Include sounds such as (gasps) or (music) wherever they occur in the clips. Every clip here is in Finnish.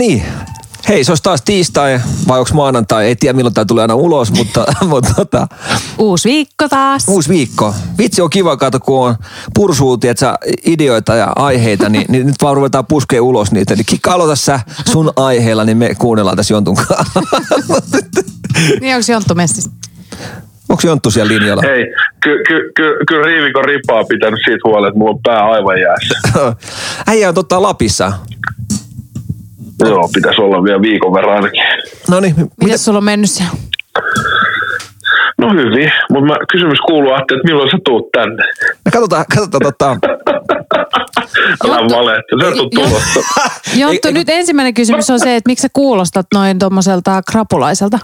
Niin. Hei, se olisi taas tiistai vai onko maanantai? Ei tiedä milloin tämä tulee aina ulos, (laughs) mutta, mutta tota, Uusi viikko taas. uusi viikko. Vitsi on kiva kato, kun on pursuu, tiedätkö, ideoita ja aiheita, niin, niin nyt vaan ruvetaan puskea ulos niitä. Eli kikka aloita sä sun aiheella, niin me kuunnellaan tässä Jontun kanssa. Niin onko Jonttu messissä? Onko Jonttu siellä linjalla? Hei, ky, ky, ky, kyllä Riivikon ripaa pitänyt siitä huolta, että mulla on pää aivan jäässä. (laughs) Äijä on totta Lapissa. Joo, pitäisi olla vielä viikon verran ainakin. No niin, mitä? Sulla on mennyt siellä? No hyvin, mutta kysymys kuuluu että milloin sä tuut tänne? Me katsotaan, katsotaan tota, (laughs) Älä valehti, sä et tuu Jo- tulossa. (laughs) Jonttu, nyt ensimmäinen kysymys on se, että miksi sä kuulostat noin tommoselta krapulaiselta?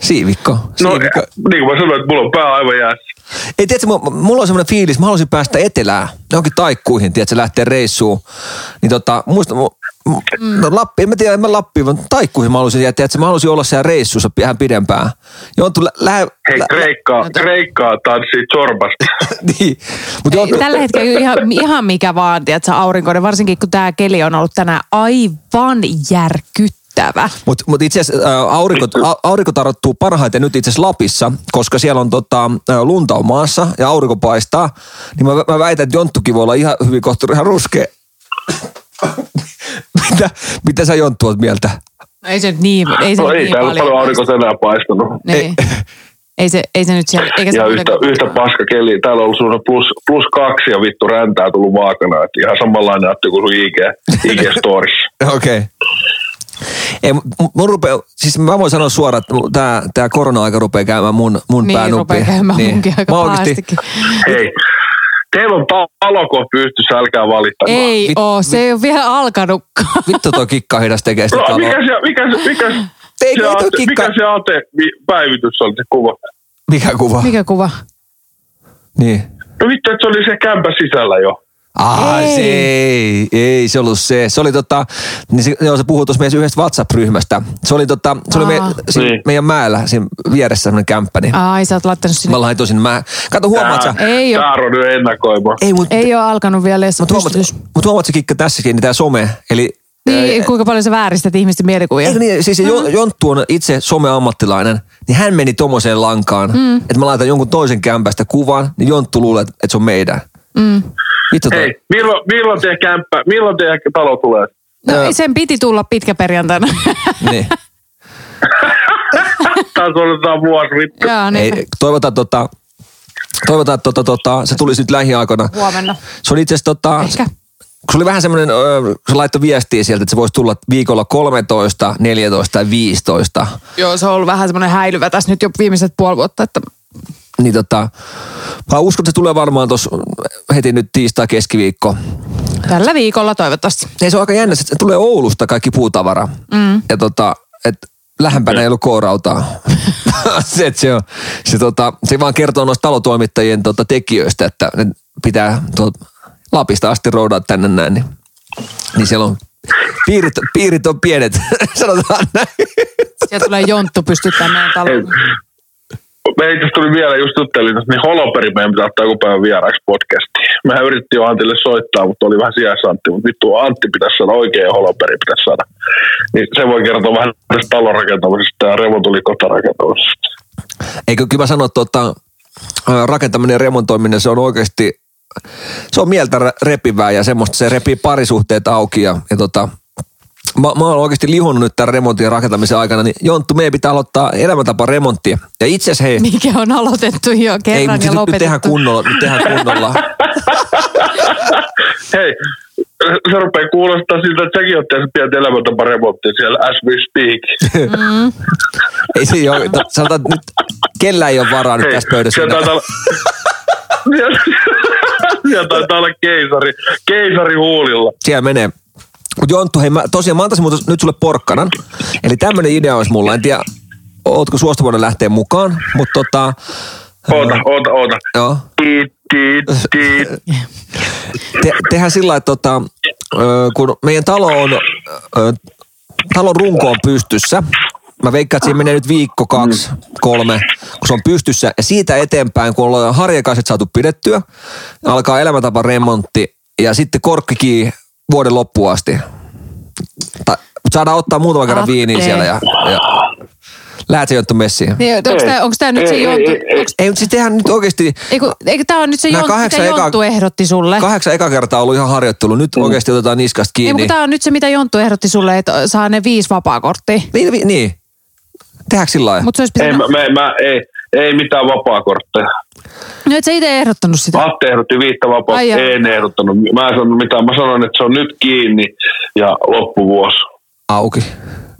siivikko. No, siivikko. niin kuin mä sanoin, että mulla on pää aivan jäässä. Ei, tiedätkö, mu- mulla on semmoinen fiilis, mä haluaisin päästä etelään, johonkin taikkuihin, tiedätkö, lähteä reissuun. Niin tota, muista, mu, mu, no Lappi, en mä tiedä, en mä Lappiin, vaan taikkuihin mä haluaisin, tiedätkö, mä haluaisin olla siellä reissussa vähän pidempään. Jonttu, lä, lähe, Hei, lä, Kreikkaa, Kreikkaa tanssii Zorbasta. (laughs) niin. Mut Jonttu, Tällä hetkellä ihan, ihan mikä vaan, tiedätkö, aurinkoinen, varsinkin kun tämä keli on ollut tänään aivan järkyttävä. Mutta mut itse asiassa aurinko, a, aurinko tarttuu parhaiten nyt itse asiassa Lapissa, koska siellä on tota, lunta on maassa ja aurinko paistaa. Niin mä, mä väitän, että Jonttukin voi olla ihan hyvin kohta ihan ruskea. Mitä, mitä sä Jonttu oot mieltä? No ei se nyt niin, ei se No ei niin täällä paljon. paljon aurinko tänään paistanut. Niin. Ei se, ei se nyt siellä, eikä se Ja yhtä, yhtä paska keli. Täällä on ollut semmoinen plus, plus kaksi ja vittu räntää tullut vaakana. Että ihan samanlainen Atte kuin sun IG, IG-storissa. (laughs) Okei. Okay. Ei, mu- mun rupea, siis mä voin sanoa suoraan, että tämä tää korona-aika rupeaa käymään mun, mun Niin, päänuppiin. rupeaa käymään munkin aika Mä pahastikin. Hei, teillä on talo pystyssä, älkää valittamaan. Ei Vit- oo, se ei ole vielä alkanutkaan. Vittu toi kikka hidas tekee sitä No, mikä se, mikä se, mikä se, Ei, se Ate, kikka- mikä se Ate vi- päivitys oli se kuva? Mikä kuva? Mikä kuva? Niin. No vittu, että se oli se kämpä sisällä jo. Ah, Ei. se ei, ei se ollut se. Se oli tota, niin se, joo, se puhui tuossa meidän yhdestä WhatsApp-ryhmästä. Se oli tota, se oli me, Aa. siinä, Niin. meidän mäellä, siinä vieressä semmoinen kämppä, niin Ai, sä oot laittanut sinne. mä laitoin sinne mä. Kato, huomaat sä? Ei oo. Tää on nyt ennakoimaan. Ei, mutta Ei ole alkanut vielä edes mut huomaat, mut huomaat se kikka tässäkin, niin tää some. Eli Niin, kuinka paljon sä vääristät ihmisten mielikuvia. Eikö niin, siis se Jo- Jonttu on itse some-ammattilainen, niin hän meni tommoseen lankaan, mm. että mä laitan jonkun toisen kämpästä kuvan, niin Jonttu luulee, että että se on meidän. Mm. Vittu toi. Hei, milloin, milloin teidän kämppä, milloin teidän talo tulee? No, Joo. sen piti tulla pitkä perjantaina. Niin. (laughs) Taas odotetaan vuosi vittu. Joo, niin. Ei, toivotaan tota, toivotaan, että tota, tota, se tulisi nyt lähiaikoina. Huomenna. Se oli itse asiassa tota, Ehkä. kun se oli vähän semmoinen, se laittoi viestiä sieltä, että se voisi tulla viikolla 13, 14 tai 15. Joo, se on ollut vähän semmoinen häilyvä tässä nyt jo viimeiset puoli vuotta, että Niin tota, mä uskon, että se tulee varmaan tuossa heti nyt tiistai keskiviikko. tällä viikolla toivottavasti. Ei se on aika jännä, se tulee Oulusta kaikki puutavara. Mm. Ja tota, että lähempänä ei ollut koorautaa. (laughs) se, että se, on, se, tota, se vaan kertoo noista talotoimittajien tota, tekijöistä, että ne pitää tuolta Lapista asti roudaa tänne näin. Niin, niin siellä on, piirit, piirit on pienet, (laughs) sanotaan näin. Sieltä tulee jonttu pystyttää meidän Hei, taloon. Me itse tuli vielä just juttelin, niin Holoperi meidän pitää ottaa joku päivän vieraaksi podcastiin. Mehän yritettiin jo Antille soittaa, mutta oli vähän sijais Antti, mutta vittu Antti pitäisi saada oikein ja Holoperi pitäisi saada. Niin se voi kertoa vähän tästä talon rakentamisesta ja remontuli kotarakentamisesta. Eikö kyllä mä sano, että tota, rakentaminen ja remontoiminen, se on oikeasti, se on mieltä repivää ja semmoista, se repii parisuhteet auki ja, ja tota, mä, mä oon oikeasti lihonnut nyt tämän remontin ja rakentamisen aikana, niin Jonttu, meidän pitää aloittaa elämäntapa remonttia. Ja itse asiassa hei, (laughs) Mikä on aloitettu jo ei, kerran mutta ja nyt, nyt tehdään lopetettu. kunnolla, nyt tehdään kunnolla. (laughs) Hei, se rupeaa kuulostaa siltä, että säkin oot tehnyt pientä elämäntapa remonttia siellä as we speak. ei se ole, to- sanotaan, nyt kellä ei ole varaa nyt tässä pöydässä. siellä taitaa olla... (laughs) siellä taitaa olla keisari, keisari huulilla. Siellä menee. Mutta Jonttu, hei mä, tosiaan mä antaisin muuten nyt sulle porkkanan. Eli tämmöinen idea olisi mulla. En tiedä, ootko suostuvainen lähteä mukaan, mutta tota... Oota, oota, oota. Joo. Tiit, tiit, tiit. Te, tehdään sillä että tota, kun meidän talo on, talon runko on pystyssä, mä veikkaan, että siinä menee nyt viikko, kaksi, kolme, kun se on pystyssä. Ja siitä eteenpäin, kun ollaan harjakaiset saatu pidettyä, alkaa elämäntapa remontti ja sitten korkkikii vuoden loppuun asti. Ta, saadaan ottaa muutama kerran Atte. viiniä siellä ja, ja lähet se jonttu messiin. Niin, onko tämä, onko tämä nyt se Ei, Jonttu? ei, ei. onks- Ei, mutta siis tehdään nyt oikeasti Eikö, eikö tämä on nyt se Jonttu, mitä eka- Jonttu ehdotti sulle? kahdeksan eka kertaa ollut ihan harjoittelu. Nyt oikeasti otetaan niskasta Ei, kiinni. mutta tämä on nyt se, mitä Jonttu ehdotti sulle, että saa ne viisi vapaakorttia. Niin, niin. Tehdäänkö sillä lailla? Mutta se olisi Ei, pitänyt... mä, mä, mä, ei, ei mitään vapaakortteja. No et sä itse ehdottanut sitä. Atte ehdotti viittä jaa. en ehdottanut. Mä en sanonut mitään, mä sanoin, että se on nyt kiinni ja loppuvuosi. Auki.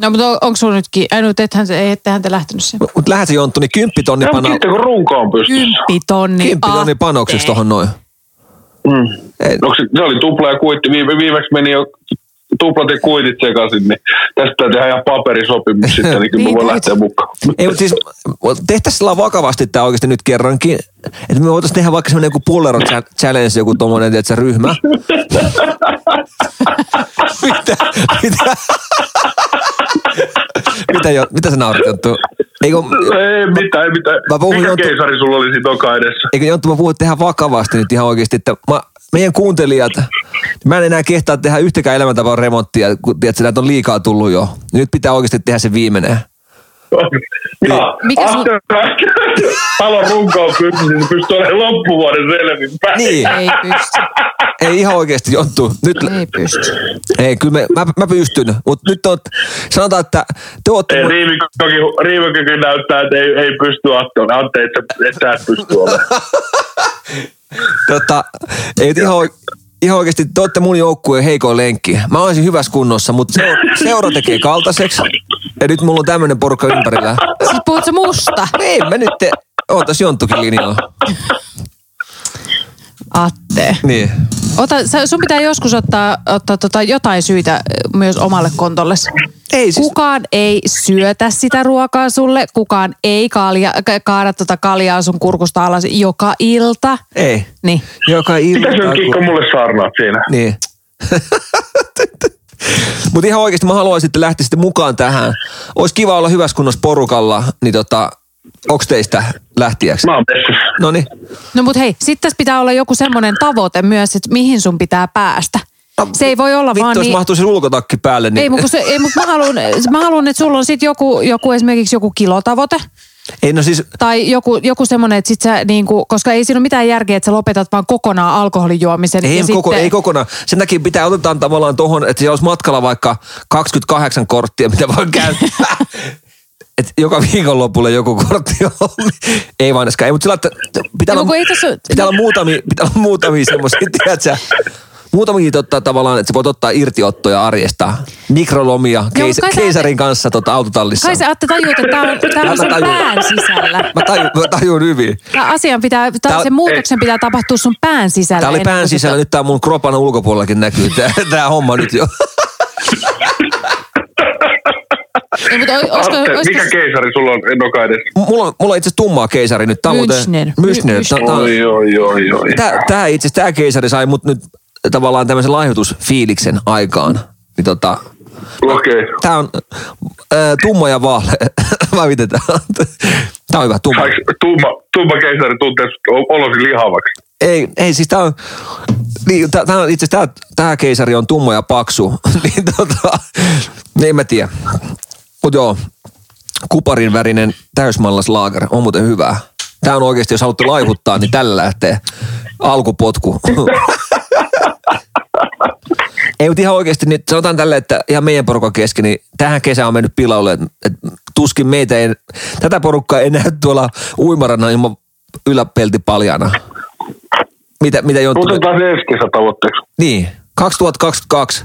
No mutta on, onko sulla nytkin? Ai no, ei, ettehän te lähtenyt sen. Mutta lähet se Jonttu, niin kymppitonni panna, sitten kun runko on pystyssä. Kymppitonni. kymppitonni panoksiksi tohon noin. Mm. Ei, No, se, se oli tupla ja kuitti. Viime, viimeksi meni jo tuplat ja kuitit sekaisin, niin tästä pitää tehdä ihan paperisopimus sitten, niin kyllä Niin voin täytyy. lähteä mukaan. ei mutta siis tehtäisiin sillä vakavasti tämä oikeasti nyt kerrankin. Että me voitaisiin tehdä vaikka semmoinen joku pullero cha- challenge, joku tommonen, tiedätkö, ryhmä. (laughs) mitä? Mitä? mitä, jo, mitä sä naurat, Jonttu? Eikö, Ei mitään, ei mitään. Mä puhun Mikä Jonttu- keisari sulla oli siinä toka edessä? eikö Jonttu, mä puhun tehdä vakavasti nyt ihan oikeasti, että mä, meidän kuuntelijat, mä en enää kehtaa tehdä yhtäkään elämäntavan remonttia, kun tiedätkö, näitä on liikaa tullut jo. Nyt pitää oikeasti tehdä se viimeinen. Ja, Mikä sun- Talon runko on pystyssä, niin pystyy olemaan loppuvuoden selvinpäin. Niin. Ei pysty. Ei ihan oikeasti, Jonttu. Nyt, Ei pysty. ei, kyllä me, mä, mä pystyn, mutta nyt on, sanotaan, että te ootte... Ei, Riivikkokin näyttää, että ei, ei pysty Atte, Atte et, sä- et sä et pysty olemaan. (laughs) Tota, ei ihan, ihan oikeasti, te olette mun joukkueen heikoin lenkki. Mä olisin hyvässä kunnossa, mutta seura, seura tekee kaltaiseksi. Ja nyt mulla on tämmöinen porukka ympärillä. Sitten puhut sä musta. Ei, mä nyt te... Ootas Jonttukin linjalla. Atte. Niin. Ota, sä- sun pitää joskus ottaa, ottaa tota jotain syitä myös omalle kontolle. Ei siis... Kukaan ei syötä sitä ruokaa sulle, kukaan ei kalja, ka- kaada tota kaljaa sun kurkusta alas joka ilta. Ei. Niin. Joka ilta. Mitä sä Kikko mulle saarnaat siinä? Niin. (laughs) Mutta ihan oikeasti mä haluaisin, että lähtisitte mukaan tähän. Olisi kiva olla hyvässä kunnossa porukalla, niin tota, onks teistä lähtiäksi? Mä oon. No niin. No mut hei, sit tässä pitää olla joku semmoinen tavoite myös, että mihin sun pitää päästä. Se ei voi olla Vittu, vaan jos niin... mahtuisi ulkotakki päälle, niin... Ei, mutta se, ei, mut mä haluan, mä haluan, että sulla on sit joku, joku esimerkiksi joku kilotavoite. ei no siis, Tai joku, joku semmoinen, että sit sä niinku, koska ei siinä ole mitään järkeä, että sä lopetat vaan kokonaan alkoholin juomisen. ei, ja koko, sitten, ei kokonaan. Sen takia pitää otetaan tavallaan tohon, että siellä olisi matkalla vaikka 28 korttia, mitä voi käyttää. (laughs) Et joka viikonlopulle joku kortti on. ei vaan. Ei, mutta sillä että pitää, Ei, olla, ei tässä- pitää olla muutamia, pitää olla muutamia semmoisia, (laughs) tiedätkö, Muutamia totta, tavallaan, että sä voit ottaa irtiottoja arjesta. Mikrolomia keis, kai sä- keisarin kanssa tota, autotallissa. Kai sä Atte tajuut, että tämä on, tää on sun tajun. pään sisällä. Mä tajun, mä tajun hyvin. Tää asian pitää, Tää tää, sen muutoksen pitää tapahtua sun pään sisällä. Tää oli pään sisällä, nyt tää mun kropan ulkopuolellakin näkyy tää, tää homma nyt jo. (laughs) Ei, mutta olisiko, Atte, olisiko, mikä keisari sulla on Ennoka edessä? Mulla on, mulla on itse asiassa tummaa keisari nyt. Münchner. Münchner. Oi, oi, oi, oi. Tää, tää itse tää keisari sai mut nyt tavallaan tämmöisen lahjoitusfiiliksen aikaan. Niin tota, Okei. tää on äh, tumma ja vaale. (laughs) Vai miten tää on? Tää on hyvä, tumma. Saiko tumma, tumma keisari tuntee olosi lihavaksi? Ei, ei siis tää on, niin, tää, tää on itse asiassa tää, tää keisari on tumma ja paksu. (laughs) niin tota, en mä tiedä. Mut joo, kuparin värinen täysmallas laager on muuten hyvä. Tää on oikeasti, jos haluatte laihuttaa, niin tällä lähtee alkupotku. (laughs) Ei, mutta ihan oikeasti, niin sanotaan tälle, että ihan meidän porukan kesken, niin tähän kesä on mennyt pilalle. Et, et tuskin meitä ei, tätä porukkaa ei näy tuolla uimarana ilman yläpelti paljana. Mitä, mitä Jonttu? Otetaan se ensi kesä tavoitteeksi. Niin, 2022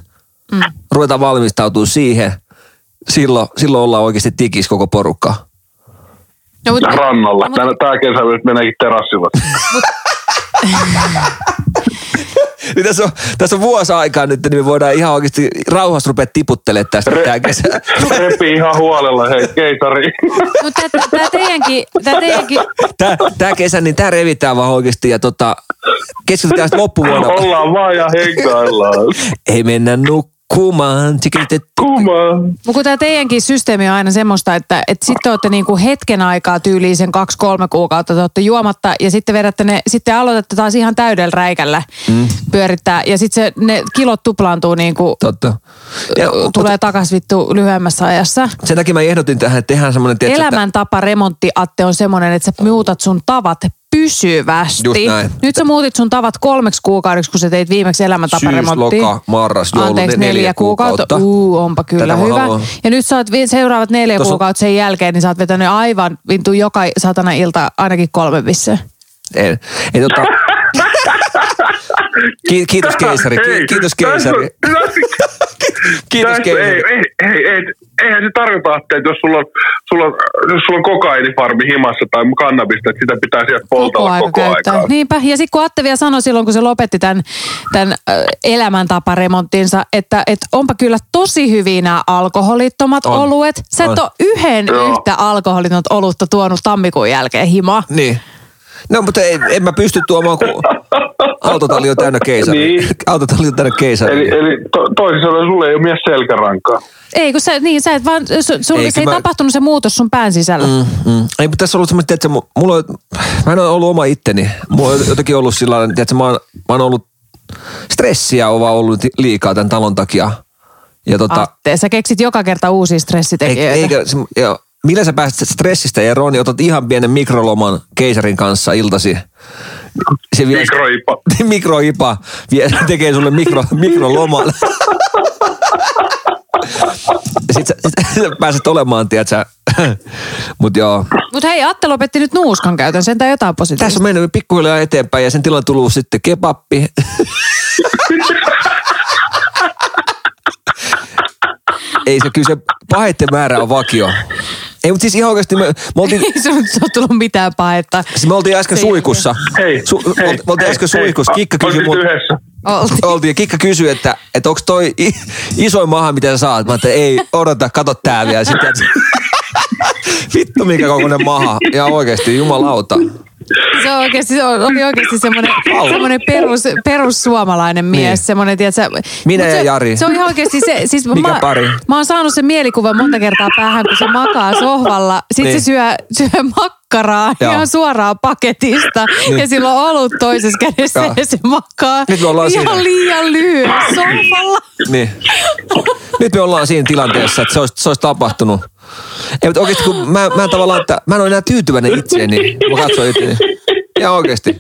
mm. ruvetaan valmistautua siihen. Silloin, silloin ollaan oikeasti tikis koko porukka. no, mutta, Rannalla. No, mutta- Tää, tää kesä nyt meneekin terassilla. (laughs) Niin tässä, on, tässä on vuosi aikaa nyt, niin me voidaan ihan oikeasti rauhassa rupea tiputtelemaan tästä Re- tää kesä. (laughs) Repii ihan huolella, hei, keisari. Mutta tämä teidänkin, tää teidänkin, Tää, tää kesä, niin tää revitään vaan oikeasti ja tota, keskitytään sitten loppuvuonna. Ollaan vaan ja hengaillaan. Ei mennä nukkumaan. Tikitetty. Kumaa. Mutta kun tämä teidänkin systeemi on aina semmoista, että, että sitten olette niinku hetken aikaa tyyliin sen kaksi-kolme kuukautta, te olette juomatta ja sitten vedätte ne, sitten aloitatte taas ihan täydellä räikällä mm. pyörittää ja sitten ne kilot tuplaantuu niinku, Totta. Ja, tulee takas vittu lyhyemmässä ajassa. sen takia mä ehdotin tähän, että tehdään semmoinen, Elämäntapa remontti, Atte, on semmoinen, että sä muutat sun tavat pysyvästi. Just näin. Nyt sä muutit sun tavat kolmeksi kuukaudeksi, kun sä teit viimeksi syys, elämäntaparemonttia. loka, marras, joulu, Anteeksi, ne- neljä, kuukautta. kuukautta. Uu, onpa kyllä Tätä hyvä. haluan. Ja nyt sä oot seuraavat neljä on- kuukautta sen jälkeen, niin sä oot vetänyt aivan vintu joka satana ilta ainakin kolme visseä. Ei, ei tota... Ki- kiitos keisari, ki- kiitos keisari. (laughs) Kiitos keisari. Ei, ei, ei, ei, eihän se tarkoita, että jos sulla on, sulla on, jos sulla on kokainifarmi himassa tai kannabista, että sitä pitää sieltä Koko poltella aika koko käyttää. aikaa. Niinpä. Ja sitten kun Atte vielä sanoi silloin, kun se lopetti tämän, tämän elämäntaparemonttinsa, että et onpa kyllä tosi hyviä nämä alkoholittomat On. oluet. Sä et On. ole yhden Joo. yhtä alkoholitonta olutta tuonut tammikuun jälkeen himaa. Niin. No, mutta ei, en mä pysty tuomaan, kun (laughs) autotalli on täynnä keisari. Niin. (laughs) Autotalli on täynnä keisari. Eli, eli to, toisin sanoen sulle ei ole mies selkärankaa. Ei, kun sä, niin, sä et vaan, su, su, Ei, se ei mä- tapahtunut se muutos sun pään sisällä. Mm. Mm. Ei, mutta tässä on ollut semmoista, että mulla on, mä en ole ollut oma itteni. Mulla on jotenkin ollut sillä lailla, että mä oon, mä oon ollut, stressiä on vaan ollut liikaa tämän talon takia. Ja tota, Atte, sä keksit joka kerta uusia ei, stressitekijöitä. eikä, se, ja, millä sä pääset stressistä eroon, niin otat ihan pienen mikroloman keisarin kanssa iltasi. Se vie, Mikroipa. (laughs) mikroipa vie, tekee sulle mikro, mikroloman. Ja sit sä, sit sä pääset olemaan, tiedätkö Mut joo. Mutta hei, Atte lopetti nyt nuuskan käytön, sentään jotain positiivista. Tässä on mennyt pikkuhiljaa eteenpäin ja sen tilan tullut sitten kebappi. Ei se kyllä se määrä on vakio. Ei, mutta siis ihan oikeasti me, me oltiin, Ei se ole tullut mitään pahetta. siis me oltiin äsken suikussa. Hei, Su, hei, me oltiin hei, äsken hei. suikussa. Kikka kysyi mut. Oltiin. oltiin ja Kikka kysyi, että, että onko toi isoin maha, mitä sä saat? Mä ajattelin, ei, odota, kato tää vielä. Sitten, että, (laughs) vittu mikä kokoinen maha. Ja oikeasti, jumalauta. Se on oikeasti, se on, oli oikeasti semmoinen, semmoinen perus, perussuomalainen mies. Niin. Semmoinen, tiedätkö, Minä ja se, Jari. Se on ihan oikeasti se, siis Mikä mä, pari? mä oon saanut sen mielikuvan monta kertaa päähän, kun se makaa sohvalla. Sitten Niin. se syö, syö makkaraa Joo. ihan suoraan paketista. Niin. Ja sillä on ollut toisessa kädessä Joo. ja se makaa Nyt me ollaan ihan siinä. liian lyhyellä sohvalla. Niin. Nyt me ollaan siinä tilanteessa, että se olisi, se olisi tapahtunut. Ei, mutta oikeasti kun mä, mä en tavallaan, että mä en ole enää tyytyväinen itseeni, kun mä katson itseäni. Ja oikeasti.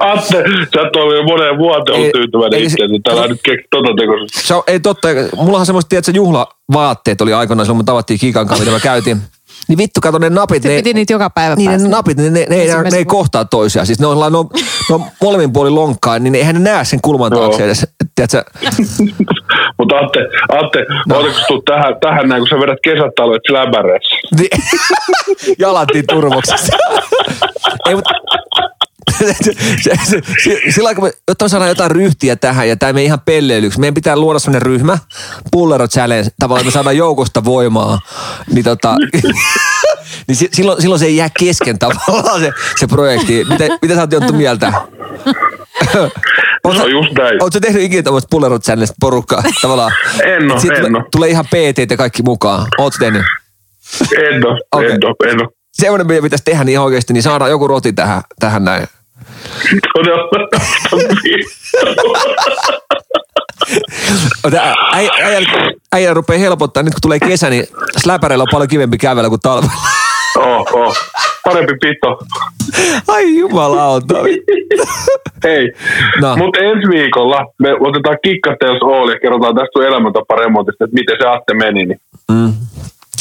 Atte, sä et ole jo moneen vuoteen ollut tyytyväinen itseäsi. Täällä nyt keksi tota tekoisesti. Se on, ei totta, mullahan semmoista, tiedätkö, juhlavaatteet oli aikoinaan silloin, kun me tavattiin Kikan kanssa, mitä mä käytin. Niin vittu, kato ne napit. Se ne, piti niitä joka päivä niin, ne päästä. napit, ne, ne, ne, ei, ne, Ensimmäisen ei kohtaa toisiaan. Siis ne on, ne on, ne on molemmin puolin lonkkaa, niin eihän ne näe sen kulman taakse edes. Tiedätkö, (laughs) Mutta Atte, Atte, no. otatko tähän, tähän näin, kun sä vedät kesätaloit släbäreissä? Niin. (laughs) Jalattiin turvoksessa. (laughs) Ei, mutta sillä kun me, jotta me saadaan jotain ryhtiä tähän ja tämä ei ihan pelleilyksi, meidän pitää luoda sellainen ryhmä, Pullero Challenge, tavallaan me saadaan joukosta voimaa, niin tota, (laughs) niin si- silloin, silloin se ei jää kesken tavallaan se, se projekti. Mitä, mitä sä oot Jonttu mieltä? No just näin. Oletko tehnyt ikinä tämmöistä Pullero Challenge porukkaa tavallaan? En oo, en oo. tulee ihan PT ja kaikki mukaan. Ootko tehnyt? En oo, Okei. en oo, en oo. semmoinen, mitä pitäisi tehdä niin ihan oikeasti, niin saadaan joku roti tähän, tähän näin. Ota, Äijä, rupeaa helpottaa, nyt kun tulee kesä, niin släpäreillä on paljon kivempi kävellä kuin talvella. oh, oh. Parempi pito. Ai jumalauta. Hei, no. mutta ensi viikolla me otetaan kikkateos Ooli ja kerrotaan tästä sun elämäntaparemontista, että miten se Atte meni. Niin. Mm.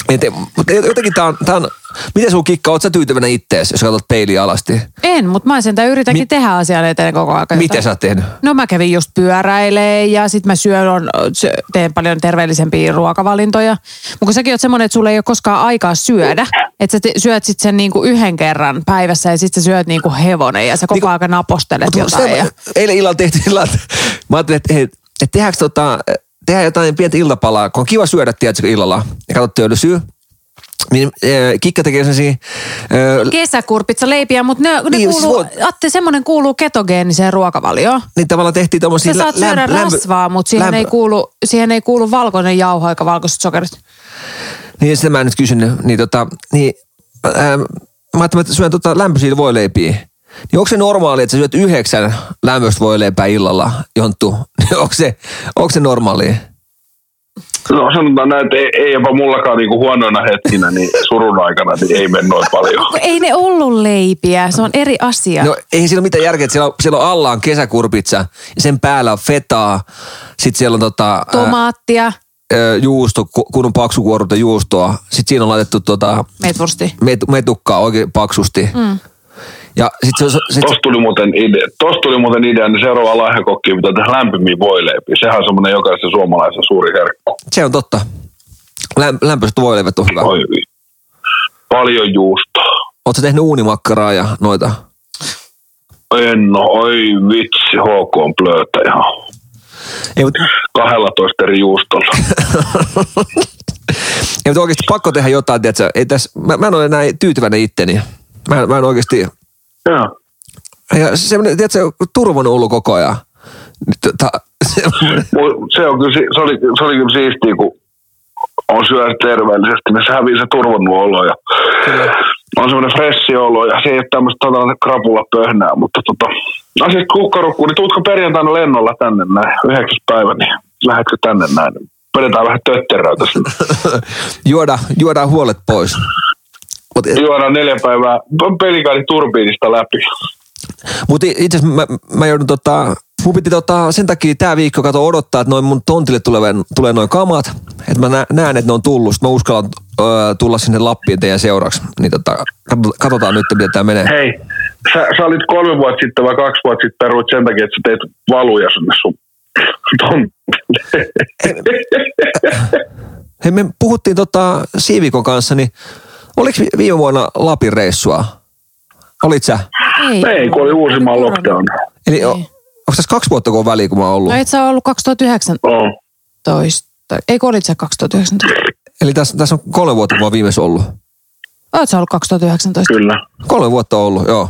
Et, mutta jotenkin tää on, tää on, miten sun kikka, oot sä tyytyväinen ittees, jos katsot peiliä alasti? En, mutta mä sentään yritänkin Mi- tehdä asian eteen koko ajan. Miten sä oot tehnyt? No mä kävin just pyöräilee ja sit mä syön, on, teen paljon terveellisempiä ruokavalintoja. Mutta kun säkin oot semmonen, että sulla ei ole koskaan aikaa syödä. Että sä te, syöt sit sen niinku yhden kerran päivässä ja sit sä syöt niinku hevonen ja sä koko Niinku- aika napostelet jotain. se- Ja... Eilen illalla tehtiin illalla, (laughs) mä ajattelin, että, hei, että tehdäänkö tota, tehdään jotain pientä iltapalaa, kun on kiva syödä, tiedätkö, illalla. Ja katsot työllisyy. Niin, äh, Kikka tekee sellaisia, äh, Kesäkurpitsa leipiä, mutta ne, ne Niin, kuuluu, siis Atte, semmonen kuuluu ketogeeniseen ruokavalioon. niin tavallaan tehtiin tommosia... Sä saat lä- syödä lämpö- rasvaa, mutta siihen, lämpö- ei kuulu, siihen ei kuulu valkoinen jauho eikä valkoiset sokerit. Niin sitä mä en nyt kysynyt. Niin tota, niin, ää, mä ajattelin, että syön tota lämpöisiä voileipiä. Niin onko se normaali, että sä syöt yhdeksän lämmöistä voileipää illalla, Jonttu? (laughs) Niin onko se, onko se normaali? No sanotaan näin, että ei, ei jopa mullakaan niinku huonoina hetkinä, niin surun aikana, niin ei mene noin paljon. Ei ne ollut leipiä, se on eri asia. No ei siinä ole mitään järkeä, että siellä on, siellä on alla on kesäkurpitsa ja sen päällä on fetaa. Sitten siellä on tota, Tomaattia, ää, juusto, ku- kunnon paksukuorutta juustoa. Sitten siinä on laitettu tota, meetwursti. met, metukkaa oikein paksusti. Mm. Ja sitten se, sit, Tosta tuli muuten idea, tosta tuli muuten idea, niin seuraava lahjakokki pitää tehdä lämpimiä voileipiä. Sehän on semmoinen jokaisen suomalaisen suuri herkku. se on totta. Läm, lämpöiset voileivät on hyvä. Oi, paljon juustoa. Oletko tehnyt uunimakkaraa ja noita? En no, oi vitsi, HK on plöötä ihan. Ei, mutta, 12 eri juustolla. (laughs) ei, mutta oikeasti pakko tehdä jotain, tiedätkö? Ei tässä, mä, mä en ole näin tyytyväinen itteni. Mä, mä en oikeasti... Joo. Ja semmoinen, tiedätkö, turvon ollut koko ajan. Nyt, tota, (laughs) Se, on kyllä, se, oli, se oli kyllä siistiä, kun on syönyt terveellisesti, niin se hävii se turvonnut olo ja on semmoinen fressi olo ja se ei ole tämmöistä tota, krapulla pöhnää, mutta tota, asiasta kukkarukku, niin tuutko perjantaina lennolla tänne näin, yhdeksäs päivä, niin lähdetkö tänne näin, niin vedetään vähän tötterää tässä. (laughs) juoda, juodaan huolet pois. Mut, Juodaan neljä päivää pelikaani turbiinista läpi. Mutta itse asiassa mä, mä joudun tota, mun piti tota, sen takia tää viikko kato odottaa, että noin mun tontille tulee, tulee noin kamat, että mä nä, näen, että ne on tullut, sit mä uskallan ö, tulla sinne Lappiin teidän seuraksi, niin tota, katso- katsotaan nyt, miten tää menee. Hei, sä, sä olit kolme vuotta sitten vai kaksi vuotta sitten peruit sen takia, että sä teit valuja sinne sun tontille. Hei, me puhuttiin tota Siivikon kanssa, niin oliko vi- viime vuonna Lapin reissua? Olit sä? Ei, Ei, kun oli Uusimaan lockdown. Eli o, onko tässä kaksi vuotta, kun on väliä, kun mä oon ollut? No et sä ollut 2019. On. Ei kun olit sä 2019? Eli tässä, tässä on kolme vuotta, kun mä oon viimeis ollut. Oot sä ollut 2019? Kyllä. Kolme vuotta on ollut, joo.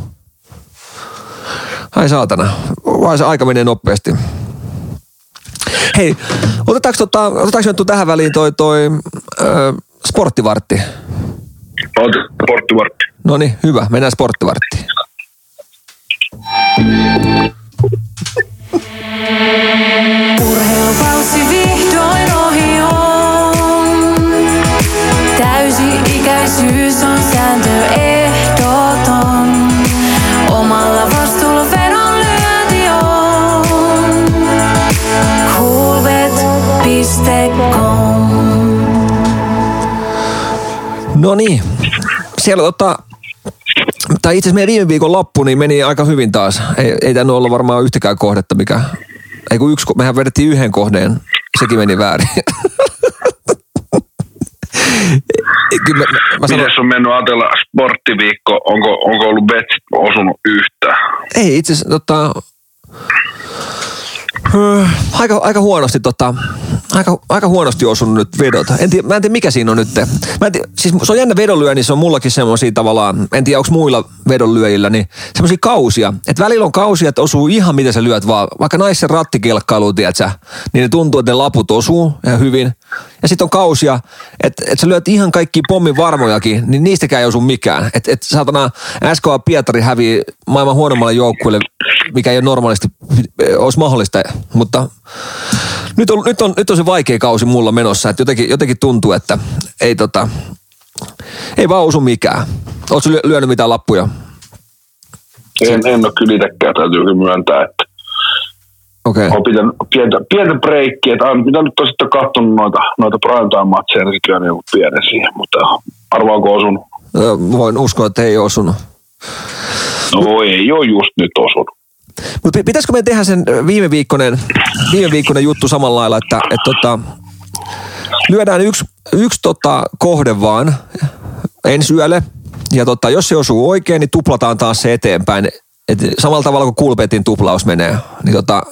Ai saatana. Vai se aika menee nopeasti. Hei, otetaanko, tota, otetaanko tähän väliin toi, toi ö, sporttivartti? Sporttivartti. No niin, hyvä. Mennään sporttivarttiin. Urheilukausi vihdoin ohi on. Täysi-ikäisyys on sääntö ehdoton. Niin. Siellä tota, tai itse asiassa meidän viime viikon loppu niin meni aika hyvin taas. Ei, ei tainnut olla varmaan yhtäkään kohdetta, mikä... Ei kun yksi, mehän vedettiin yhden kohden, sekin meni väärin. (laughs) Kyllä mä, mä sanon, Miten on mennyt ajatella sporttiviikko? Onko, onko ollut bet osunut yhtään? ei itse asiassa tota, aika, aika huonosti tota, aika, aika huonosti osunut nyt vedot. En tiedä, mä en tiedä mikä siinä on nyt. Mä en tiedä, siis se on jännä vedonlyönnissä, se on mullakin semmoisia tavallaan, en tiedä onko muilla vedonlyöjillä, niin semmoisia kausia. Että välillä on kausia, että osuu ihan mitä sä lyöt vaan. Vaikka naisen rattikelkkailu, tiedätkö, niin ne tuntuu, että ne laput osuu ja hyvin. Ja sitten on kausia, että et sä lyöt ihan kaikki pommin varmojakin, niin niistäkään ei osu mikään. Että et, saatana SKA Pietari hävii maailman huonommalle joukkueelle, mikä ei ole normaalisti eh, olisi mahdollista. Mutta nyt on, nyt on, nyt on se vaikea kausi mulla menossa, että jotenkin, jotenkin tuntuu, että ei, tota, ei vaan osu mikään. Oletko lyö, lyönyt mitään lappuja? En, en ole kyllä itsekään, täytyy myöntää, että Okei. Olen pitänyt pientä, pientä breikkiä, että aina mitä nyt on sitten katsonut noita, noita primetime-matseja, niin sitten on joku pienen siihen, mutta arvaanko osunut? Voin uskoa, että ei osunut. No ei ole just nyt osunut. Mutta pitäisikö me tehdä sen viime viikkonen, viime viikkonen juttu samalla lailla, että et tota, lyödään yksi, yksi tota kohde vaan ensi yölle. Ja tota, jos se osuu oikein, niin tuplataan taas se eteenpäin. Et samalla tavalla kuin Kulpetin tuplaus menee. Niin tota,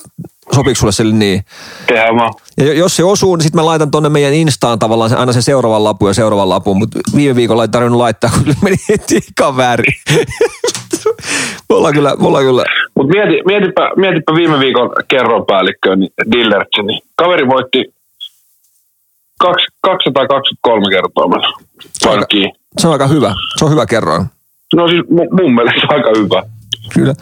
sopiiko sulle sille niin? Vaan. Ja jo- jos se osuu, niin sitten mä laitan tonne meidän Instaan tavallaan se, aina se seuraavan lapun ja seuraavan lapun. Mutta viime viikolla ei tarvinnut laittaa, (laughs) kun meni heti ihan väärin. (laughs) me ollaan kyllä, me ollaan kyllä Mutta mieti, mietipä, mietipä viime viikon kerronpäällikköä, niin Dillertsi, niin kaveri voitti kaksi- 223 kertaa mennä pankkiin. Se on aika hyvä. Se on hyvä kerroin. No siis mun, mun mielestä aika hyvä. Kyllä.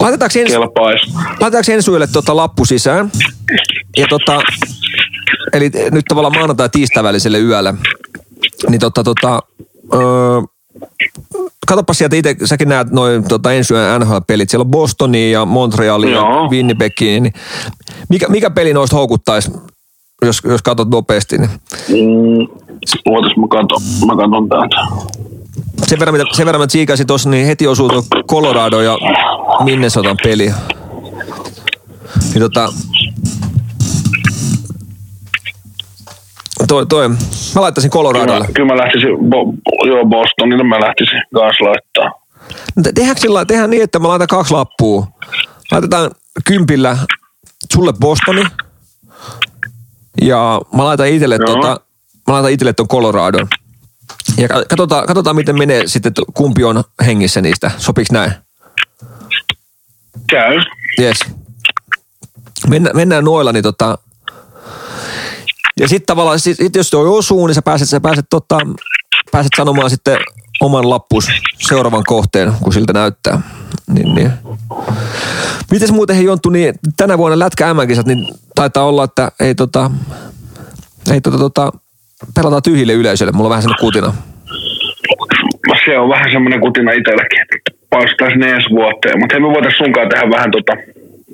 Laitetaanko ensi, Kelpais. laitetaanko ensi yölle tota lappu sisään? Ja tota, eli nyt tavallaan maanantai tiistai väliselle yölle. Niin tota, tota, öö, katsopa sieltä itse, säkin näet noin tota, ensi yön NHL-pelit. Siellä on Bostonia ja Montrealia ja Joo. Winnipegia. Niin mikä, mikä peli noista houkuttaisi, jos, jos katsot nopeasti? Niin Mm, ootas mä katon, mä katon täältä. Sen verran, mitä, sen verran mä tsiikasin tuossa, niin heti osuu tuo Colorado ja Minnesotan peli. Niin tota, toi, toi, mä laittaisin Coloradolle. Kyllä, kyllä mä lähtisin, bo, joo Bostonille mä lähtisin kanssa laittaa. Mutta Tehdäänkö, sillä, tehdään niin, että mä laitan kaksi lappua. Laitetaan kympillä sulle Bostoni. Ja mä laitan itselle, tota, mä laitan itselle ton Colorado. Ja ka- katsotaan, katsotaan, miten menee sitten, kumpi on hengissä niistä. Sopiks näin? Käy. Yes. Mennä, mennään noilla, niin tota... Ja sitten tavallaan, sit, sit jos toi osuu, niin sä pääset, sä pääset, tota, pääset sanomaan sitten oman lappus seuraavan kohteen, kun siltä näyttää. Niin, niin. Mites muuten hei Jonttu, niin tänä vuonna lätkä MM-kisat, niin taitaa olla, että ei tota, ei tota, tota, pelataan tyhjille yleisölle. Mulla on vähän sellainen kutina. Se on vähän semmoinen kutina itselläkin, ne ensi vuoteen. Mutta hei me voitaisiin sunkaan tehdä vähän tota,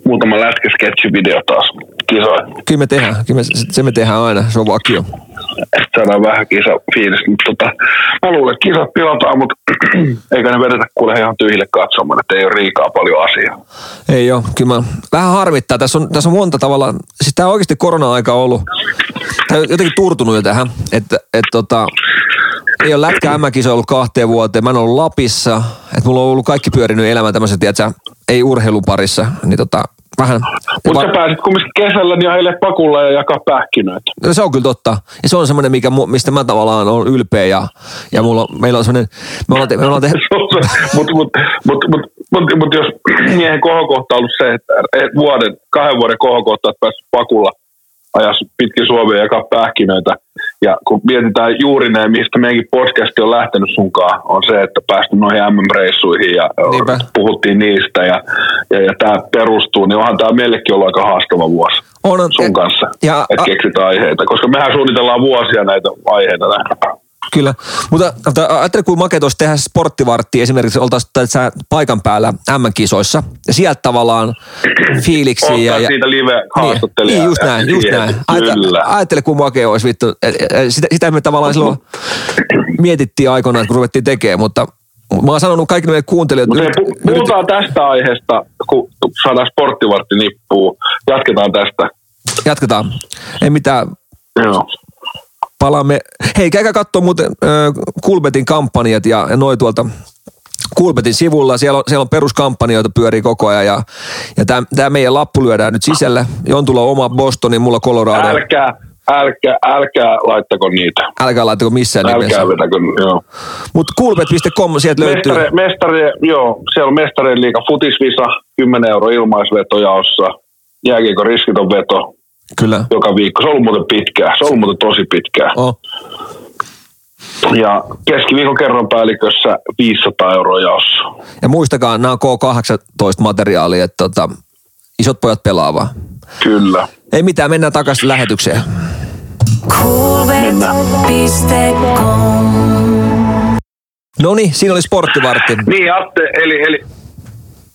muutama lätkäsketchivideo taas kisoihin. Kyllä me tehdään, kyllä me, se me tehdään aina, se on vakio. Että saadaan vähän kisa fiilistä. Mutta tota, mä luulen, että kisat pilataan, mutta (clears throat) eikä ne vedetä kuule ihan tyhjille katsomaan, että ei ole riikaa paljon asiaa. Ei ole, kyllä mä, vähän harmittaa. Tässä on, tässä on monta tavalla, siis tämä on oikeasti korona-aika ollut, tämä on jotenkin turtunut jo tähän, että et, tota, ei ole lätkä m ollut kahteen vuoteen, mä en ollut Lapissa, että mulla on ollut kaikki pyörinyt elämä tämmöisen, tiedätkö, ei urheilun parissa, niin tota, vähän. Mutta va- sä pääsit kumminkin kesällä niin heille pakulla ja jakaa pähkinöitä. No se on kyllä totta. Ja se on semmoinen, mikä, mistä mä tavallaan on ylpeä ja, ja mulla, meillä on semmoinen, me ollaan, te, me ollaan tehty, (laughs) Mutta mut, mut, mut, mut, mut jos miehen kohokohta on ollut se, että et vuoden, kahden vuoden kohokohta, että päässyt pakulla ajas pitkin Suomea ja jakaa pähkinöitä. Ja kun mietitään juuri ne, mistä meidänkin podcasti on lähtenyt sunkaan, on se, että päästy noihin MM-reissuihin ja Niinpä. puhuttiin niistä ja, ja, ja tämä perustuu, niin onhan tämä meillekin ollut aika haastava vuosi on, sun kanssa, Ja, että keksitään aiheita, koska mehän suunnitellaan vuosia näitä aiheita. näin. Kyllä, mutta mutta ajattele, kuin makea olisi tehdä sporttivartti esimerkiksi, oltaisiin paikan päällä M-kisoissa ja sieltä tavallaan fiiliksiä. Ja, Ottaa ja, siitä live niin, haastattelijaa. niin, just näin, just näin. Ajattele, kuin makea olisi vittu. Sitä, sitä me tavallaan silloin mietittiin aikoinaan, kun ruvettiin tekemään, mutta mä oon sanonut kaikille meille kuuntelijoille, Mutta pu- puhutaan tästä aiheesta, kun saadaan sporttivartti nippuun. Jatketaan tästä. jatketaan. Ei mitään, Joo. Palaamme. Hei, käykää katsoa muuten äh, Kulbetin kampanjat ja, ja noin tuolta Kulbetin sivulla. Siellä on, siellä on peruskampanjoita pyörii koko ajan ja, ja tämä meidän lappu lyödään nyt sisälle. Jontulla on oma Bostonin, mulla Colorado. Älkää, älkää, älkää laittako niitä. Älkää laittako missään nimessä. Älkää vetäkö, joo. Mutta kulbet.com sieltä löytyy. Mestari, mestari, joo, siellä on mestarien liiga futisvisa, 10 euro ilmaisveto jaossa, jääkiekon riskiton veto Kyllä. joka viikko. Se on ollut muuten pitkää, se on ollut muuten tosi pitkää. Oh. Ja keskiviikon kerran päällikössä 500 euroa jaossa. Ja muistakaa, nämä on K18 materiaalia, että tota, isot pojat pelaavaa. Kyllä. Ei mitään, mennään takaisin lähetykseen. No niin, siinä oli sporttivartti. Niin, Atte, eli, eli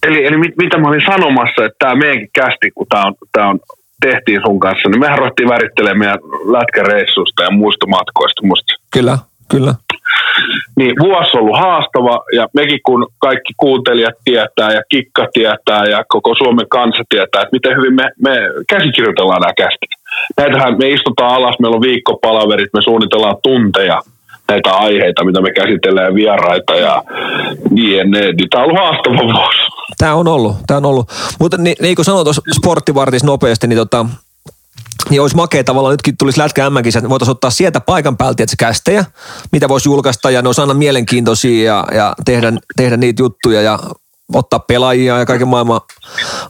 eli, eli mit, mitä mä olin sanomassa, että tämä meidänkin kästi, kun tämä on, tää on, tehtiin sun kanssa, niin mehän ruvettiin värittelemään meidän lätkäreissusta ja muista matkoista. Musta. Kyllä, kyllä. Niin vuosi on ollut haastava ja mekin kun kaikki kuuntelijat tietää ja Kikka tietää ja koko Suomen kansa tietää, että miten hyvin me, me käsikirjoitellaan nämä kästit. Näitähän me istutaan alas, meillä on viikkopalaverit, me suunnitellaan tunteja näitä aiheita, mitä me käsitellään, vieraita ja jne. Niin Tämä on ollut haastava vuosi. Tämä on ollut, tämä on ollut. Mutta niin, niin kuin sanoin tuossa sporttivartis nopeasti, niin tota, niin olisi makea tavallaan, nytkin tulisi lätkä m että voitaisiin ottaa sieltä paikan päältä että kästejä, mitä voisi julkaista ja ne olisi aina mielenkiintoisia ja, ja tehdä, tehdä niitä juttuja ja ottaa pelaajia ja kaiken maailman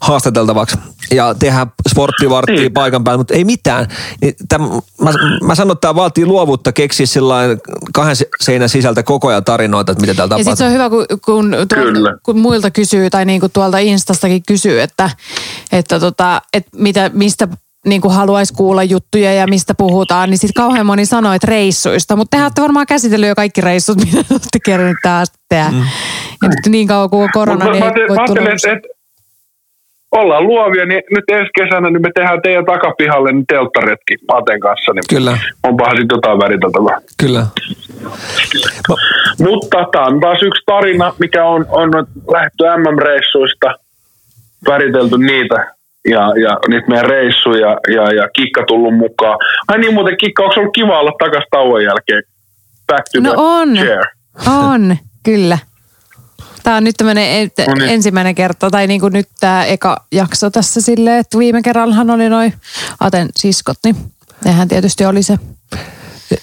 haastateltavaksi ja tehdä sporttivarttia Niin. paikan päällä, mutta ei mitään. Niin täm, mä, mä sanon, että tämä vaatii luovuutta keksiä sillain kahden se- seinän sisältä koko ajan tarinoita, että mitä täällä Ja tapahtuu. sitten se on hyvä, kun, kun, tuolta, kun muilta kysyy tai niinku tuolta Instastakin kysyy, että, että, tota, että mitä, mistä niin haluaisi kuulla juttuja ja mistä puhutaan, niin sitten kauhean moni sanoo, että reissuista. Mutta te olette varmaan käsitellyt jo kaikki reissut, (laughs) mitä te olette kerännyt tähän asti tehdä. Mm. Ja nyt niin kauan kuin on korona, Mut niin mä, ei mä, voi mä tulla. että, että ollaan luovia, niin nyt ensi kesänä niin me tehdään teidän takapihalle niin telttaretki Aten kanssa. Niin Kyllä. Onpahan sitten jotain väriteltävää. Kyllä. No, Mutta tämä on taas yksi tarina, mikä on, on lähdetty MM-reissuista, väritelty niitä ja, ja niitä meidän reissuja ja, ja Kikka tullut mukaan. Ai niin muuten Kikka, onko ollut kiva olla takas tauon jälkeen? Back to No the on. chair. On, kyllä. Tämä on nyt tämmöinen No niin. ensimmäinen kerta, tai niin kuin nyt tämä eka jakso tässä silleen, että viime kerrallahan oli noin Aten siskot, niin nehän tietysti oli se.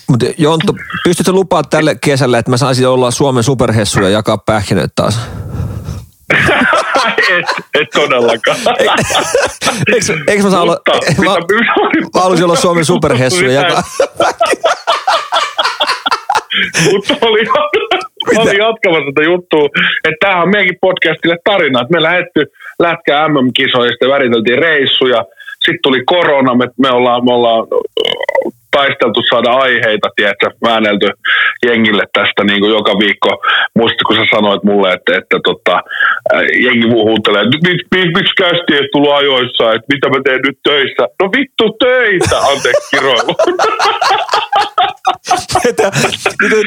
mutta Jonttu, pystytkö lupaa tälle kesälle, että mä saisin olla Suomen superhessu ja jakaa pähkinöitä taas? (laughs) et, et todellakaan. Eikö, eikö mä saa olla, mä, mitä- mä haluaisin olla Suomen superhessu ja (laughs) Mitä-. Mutta oli, oli jatkamassa tätä juttua, että tämähän on meidänkin podcastille tarina, että me lähdetty lätkää MM-kisoista ja väriteltiin reissuja. Sitten tuli korona, me, me ollaan, me ollaan taisteltu saada aiheita, tiedätkö, väännelty jengille tästä niin kuin joka viikko. Muistat, kun sä sanoit mulle, että, että tota, jengi huutelee, että miksi mi, miksi kästi ei tullut ajoissa, että mitä mä teen nyt töissä. No vittu töitä, anteeksi kiroilu. (laughs)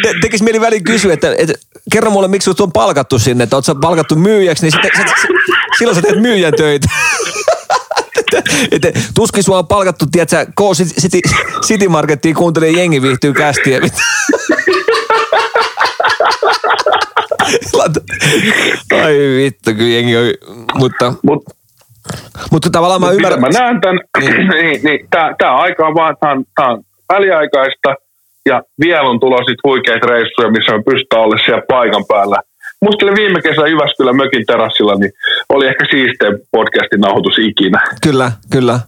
te, tekisi mieli väliin kysyä, että, että kerro mulle, miksi sut on palkattu sinne, että oot sä palkattu myyjäksi, niin sitten, sit, sit, silloin sä teet myyjän töitä. (laughs) että tuskin sua on palkattu, tiedätkö, K City, City Markettiin kuuntelee jengi viihtyy kästiä. Ai vittu, kyllä jengi on, mutta, Mutta mutta tavallaan mä Mut ymmärrän. Mä näen tämän, niin, (clears throat) niin, tämä, tämä aika on vaan, tämä on, tämä on väliaikaista ja vielä on tulossa sit huikeita reissuja, missä me pystytään olla siellä paikan päällä. Muistelen viime kesä Jyväskylän mökin terassilla, niin oli ehkä siistein podcastin nauhoitus ikinä. Kyllä, kyllä.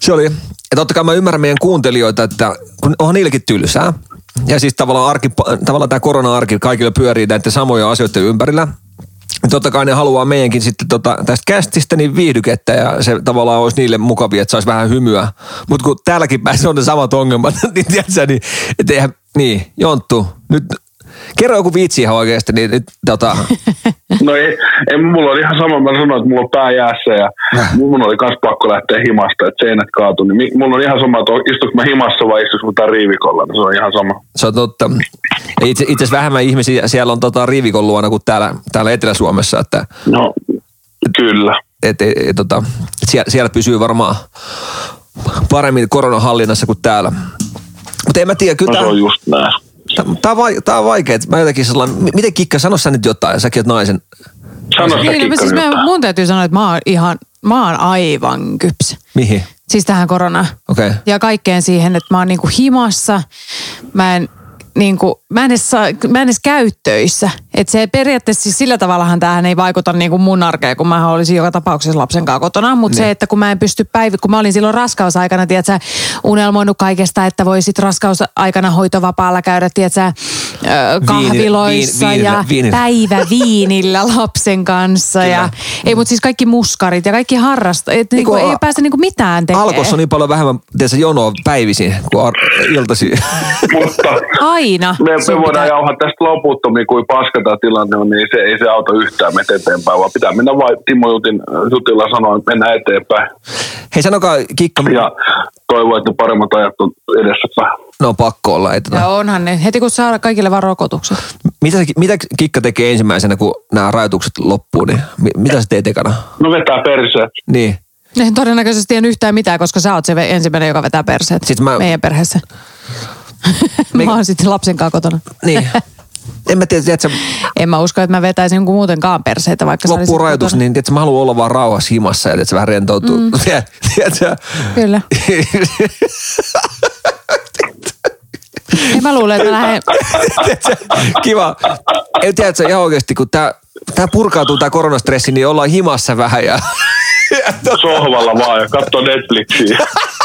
Se oli, ja totta kai mä ymmärrän meidän kuuntelijoita, että kun onhan niillekin tylsää. Ja siis tavallaan, arki, tavallaan tämä korona-arki kaikille pyörii näiden samoja asioiden ympärillä. Ja Totta kai ne haluaa meidänkin sitten tota, tästä kästistä niin viihdykettä ja se tavallaan olisi niille mukavia, että saisi vähän hymyä. Mutta kun täälläkin päin se on ne samat ongelmat, (laughs) niin tiedätkö, niin, et eihän, niin, Jonttu, nyt kerro joku viitsi ihan oikeasti, niin nyt tota, (laughs) No ei, ei, mulla oli ihan sama, mä sanoin, että mulla on pää jäässä ja mun oli kans pakko lähteä himasta, että seinät kaatu. Niin mulla on ihan sama, että istuks mä himassa vai istuks mä tää riivikolla, niin se on ihan sama. Se on totta. Itse, itse asiassa vähemmän ihmisiä siellä on tota Riivikon luona kuin täällä, täällä Etelä-Suomessa, että No, kyllä. et, et, et, tota, siellä, siellä pysyy varmaan paremmin koronahallinnassa kuin täällä. Mutta en mä tiedä, kyllä No, se on just näin. Tää on, vai, tää on vaikea. Mä jotenkin sellainen, mi- miten Kikka, sano sä nyt jotain, säkin oot naisen. Sano sä Kikka siis nyt. mä, mun täytyy sanoa, että mä oon ihan, mä oon aivan kypsä. Mihin? Siis tähän koronaan. Okei. Okay. Ja kaikkeen siihen, että mä oon niinku himassa. Mä en, niinku, mä en, edes, saa, mä en edes käy töissä. Et se periaatteessa siis sillä tavallahan tähän ei vaikuta niinku mun arkeen, kun mä olisin joka tapauksessa lapsen kanssa kotona. Mutta se, että kun mä en pysty päivä, kun mä olin silloin raskausaikana, tiedätkö, unelmoinut kaikesta, että voisit raskausaikana hoitovapaalla käydä, tiedätkö, kahviloissa viin- ja viinillä- päiväviinillä (laughs) lapsen kanssa. Ja, ei, mutta siis kaikki muskarit ja kaikki harrasta. Et niinku, Niinku, ei pääse niinku mitään tekemään. Alkossa on niin paljon vähemmän tiedätkö, jonoa päivisin kuin ar- iltaisin. Mutta Aina. me, me voidaan jauhaa tästä loputtomiin, kuin paska tämä tilanne on, niin se ei se auta yhtään meitä eteenpäin, vaan pitää mennä vain Timo Jutin jutilla sanoa, että mennään eteenpäin. Hei sanokaa Kikka, Ja toivon, että ne paremmat ajat on edessä. no on pakko olla. Tota, Ja onhan ne. Heti kun saa kaikille vaan rokotukset. mitä, mitä Kikka tekee ensimmäisenä, kun nämä rajoitukset loppuu, niin mi- mitä se teet ekana? No vetää perseet. Niin. En todennäköisesti en yhtään mitään, koska sä oot se ensimmäinen, joka vetää perseet Sit mä- meidän perheessä. mä oon sitten lapsen kanssa kotona. Niin. (laughs) En mä tiedä, tiedätkö, En mä usko, että mä vetäisin jonkun muutenkaan perseitä, vaikka loppuu rajoitus, kotona. niin tiedätkö, mä haluan olla vaan rauhassa himassa ja tiedätkö, vähän rentoutuu. Mm. (laughs) tiedätkö, Kyllä. (laughs) Ei mä luulen, että mä lähden... Kiva. Ei tiedätkö, ihan oikeasti, kun tää, tää purkautuu tää koronastressi, niin ollaan himassa vähän ja... Sohvalla vaan ja katso Netflixiä.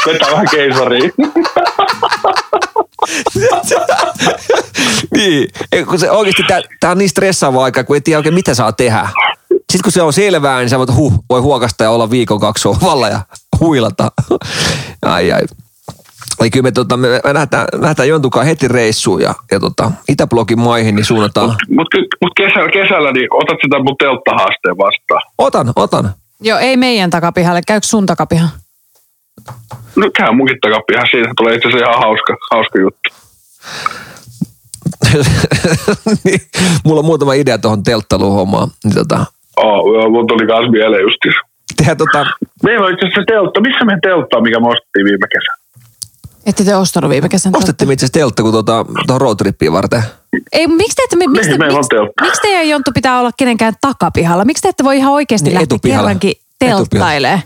Vetää vähän keisariin. (laughs) niin, kun se oikeasti tää on niin stressaava aika, kun ei tiedä oikein mitä saa tehdä. Sitten kun se on selvää, niin sä voit huh, voi huokasta ja olla viikon kaksi sohvalla ja huilata. ai ai. Eli kyllä me, tota, me me lähdetään, lähdetään jontukaan heti reissuun ja, ja tota, Itäblogin maihin niin suunnataan. Mutta mut kesällä, kesällä, niin otat sitä mun telttahaasteen vastaan. Otan, otan. Joo, ei meidän takapihalle. Käykö sun takapiha? No käy munkin takapihan, siitä tulee itse asiassa ihan hauska, hauska juttu. (laughs) niin, mulla on muutama idea tuohon telttailuhommaan. Niin tota, Oh, joo, mun tuli kans mieleen justiin. tehdään tota, Meillä on itse asiassa teltta. Missä meidän teltta on, mikä me ostettiin viime kesänä? Ette te ostanut viime kesänä? ostettiin me itse asiassa teltta kun tota, tuohon roadtrippiin varten. Ei, miksi te ette, mi- miksi, miksi, miksi teidän Jonttu pitää olla kenenkään takapihalla? Miksi te ette voi ihan oikeasti Niin, lähteä kerrankin telttailemaan?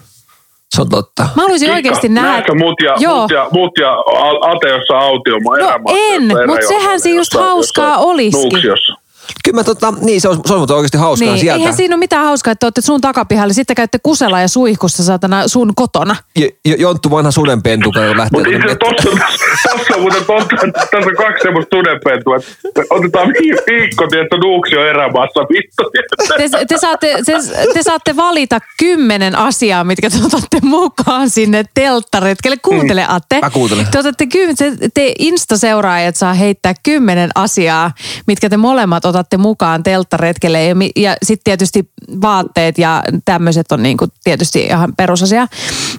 Se on totta. Mä haluaisin oikeasti nähdä. Näetkö mut ja, Joo. mut ja, mut ja A- Ate jossain autiomaan No erämaassa, en, jossain mut eräjohdolla, sehän se just hauskaa olisikin. Nuuksiossa. Kyllä mä tota, niin se on, se on oikeasti hauskaa Niin, sieltä. eihän siinä ole mitään hauskaa, että olette sun takapihalla, sitten käytte kusella ja suihkussa saatana sun kotona. J- J- Jonttu vanha sudenpentu, kun lähtee. Mutta itse tossa, tossa on muuten totta, että tässä on kaksi semmoista sudenpentua, että otetaan vi- viikko, tietty Nuuksio erämaassa, vittu. Te, te, saatte, te, te saatte valita kymmenen asiaa, mitkä te otatte mukaan sinne telttaretkelle. Kuuntele, Atte. Mä kuuntelen. Te, otatte te, te Insta-seuraajat saa heittää kymmenen asiaa, mitkä te molemmat otatte mukaan telttaretkelle. Ja, ja sitten tietysti vaatteet ja tämmöiset on niinku tietysti ihan perusasia.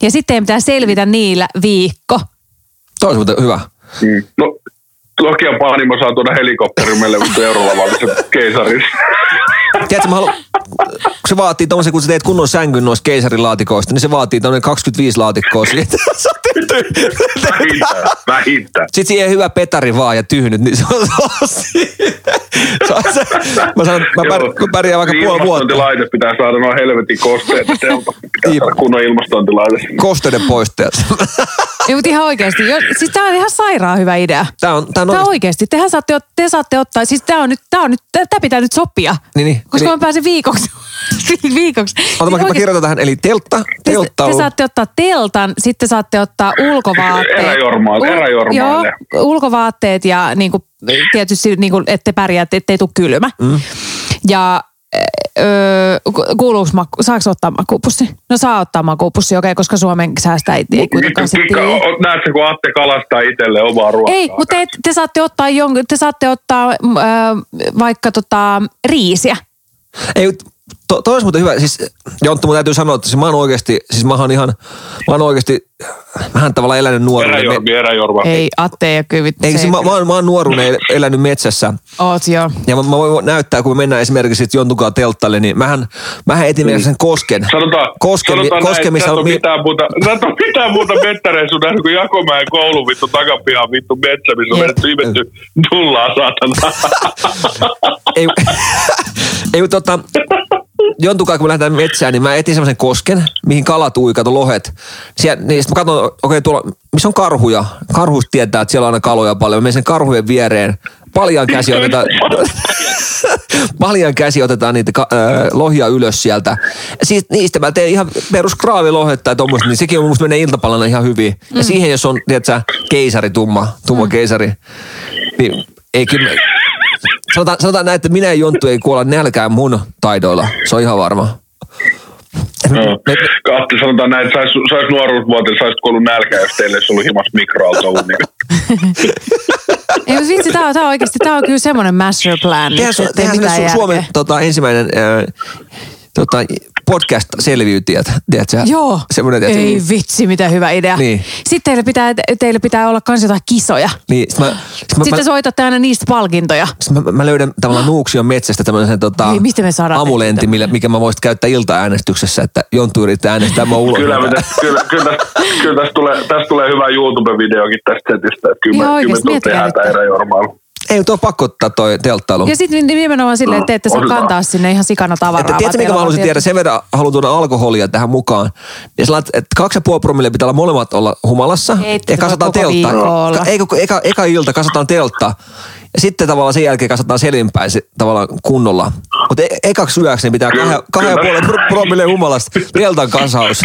Ja sitten pitää selvitä niillä viikko. Toi olisi muuten hyvä. Mm. No, Nokian Paanimo saa tuoda helikopterin meille vittu eurolavallisen keisarin. Tiedätkö, mä haluan, kun se vaatii tommosen, kun sä teet kunnon sängyn noista keisarilaatikoista, niin se vaatii tommonen 25 laatikkoa siitä. (laughs) Vähintään, vähintään. Sitten siihen hyvä petari vaan ja tyhnyt, niin se on, se on siinä. Se on mä sanon, mä, pär, Joo. mä pärjään vaikka puoli vuotta. Ilmastointilaite pitää saada noin helvetin kosteet. Pitää Niin. saada kunnon ilmastointilaite. Kosteiden poistajat. Ei, mutta ihan oikeasti. Jo, siis tämä on ihan sairaan hyvä idea. Tää on, tää on Tämä oikeasti- oikeasti. Tehän saatte, te saatte ottaa, siis tämä on nyt, tämä on nyt, tämä pitää nyt sopia. Niin, niin. Koska Eli- mä pääsen viikoksi. (laughs) viikoksi. Ota, Siis mä, mä kirjoitan tähän, eli teltta, te, telttailu. te saatte ottaa teltan, sitten saatte ottaa ulkovaatteet. Eräjormaa- eräjormaille. Joo, ulkovaatteet ja niin kuin, tietysti, niin kuin, että pärjäätte, ettei tule kylmä. Mm. Ja öö, ku- kuuluuko maku, saako ottaa makuupussi? No saa ottaa makuupussi, okei, koska Suomen säästä ei, ei kuitenkaan sitten näetkö, kun Atte kalastaa itselleen omaa ruokaa? Ei, mutta te, te saatte ottaa, jonkun, te saatte ottaa mm, ö, vaikka tota, riisiä. Ei, to, toi olisi muuten hyvä. Siis Jonttu, mun täytyy sanoa, että siis mä oon oikeasti, siis mä oon ihan, mä oon oikeasti, vähän tavallaan elänyt nuoruuden. Eräjormi, eräjorma. Ei, Atte ja kyvyt. Eikö, siis mä, mä, oon, mä oon nuoruuden el- elänyt metsässä. Oot joo. Ja mä, mä voin näyttää, kun me mennään esimerkiksi sit Jontukaan telttalle, niin mähän, mähän etin mm. sen kosken. Sanotaan, kosken, sanotaan kosken näin, missä että on... on mi- mitään muuta, sä et ole mitään muuta mettäreissu nähnyt kuin Jakomäen koulun vittu takapihan vittu metsä, missä on vedetty imetty nullaa saatana. ei, (laughs) (laughs) ei tota, Jontukaan, kun me lähdetään metsään, niin mä etin semmoisen kosken, mihin kalat ui, kato lohet. Siellä, niin sit mä katson, okei okay, tuolla, missä on karhuja? Karhus tietää, että siellä on aina kaloja paljon. Mä menen sen karhujen viereen. Paljan käsi otetaan, (laughs) paljan käsi otetaan niitä ka, äh, lohia ylös sieltä. Siis niistä mä teen ihan perus kraavilohet tai tommoista, niin sekin on musta menee iltapalana ihan hyvin. Ja siihen, jos on, tiedätkö, keisari, tumma, tumma keisari, niin ei kyllä, sanotaan, sanotaan näin, että minä ja Jonttu ei kuolla nälkään mun taidoilla. Se on ihan varma. No. Atte sanotaan näin, että sais, sais nuoruusvuoteen, saisit kuollut nälkään, jos teille ei olisi ollut himas mikroaalto ollut. Niin. Ei, mutta vitsi, tää on, tää on oikeasti, tää on kyllä semmoinen master plan. Tehdään, ei tehdään su- Suomen tota, ensimmäinen äh, tota, podcast-selviytyjät. Tiedätkö? Joo, Semmoinen, tiedätkö, ei vitsi, mitä hyvä idea. Niin. Sitten teille pitää, teille pitää olla kans jotain kisoja. Niin, sit mä, sit mä, Sitten mä, soitatte aina niistä palkintoja. sit mä, mä, löydän tavallaan (gasps) Nuuksion metsästä tämmöisen tota, Ei, mistä me saadaan amulentin, millä, mikä mä voisin käyttää ilta-äänestyksessä, että Jonttu yrittää äänestää mua ulos. Kyllä, me tästä, kyllä, kyllä, kyllä tästä, tulee, tästä tulee hyvä YouTube-videokin tästä setistä. Että kyllä, Ihan me, kyllä me oikeesti, tulet miettikää Ei, tuo on pakko ottaa toi telttailu. Ja sitten nimenomaan silleen, että te ette saa kantaa sinne ihan sikana tavaraa. Että, vaan tiedätkö, mikä mä haluaisin tiedä? Sen verran haluan tuoda alkoholia tähän mukaan. Ja sä laitat, että kaksi ja puoli promille pitää olla molemmat olla humalassa. Ei, ette ja kasataan teltta. Ka- Ei, koko, eka, eka ilta kasataan teltta. Ja sitten tavallaan sen jälkeen kasataan selvinpäin se, tavallaan kunnolla. Mutta e- ekaksi yöksi niin pitää Kyllä, kahden, kahden ja kyllä. puolen pro- promille humalasta teltan kasaus.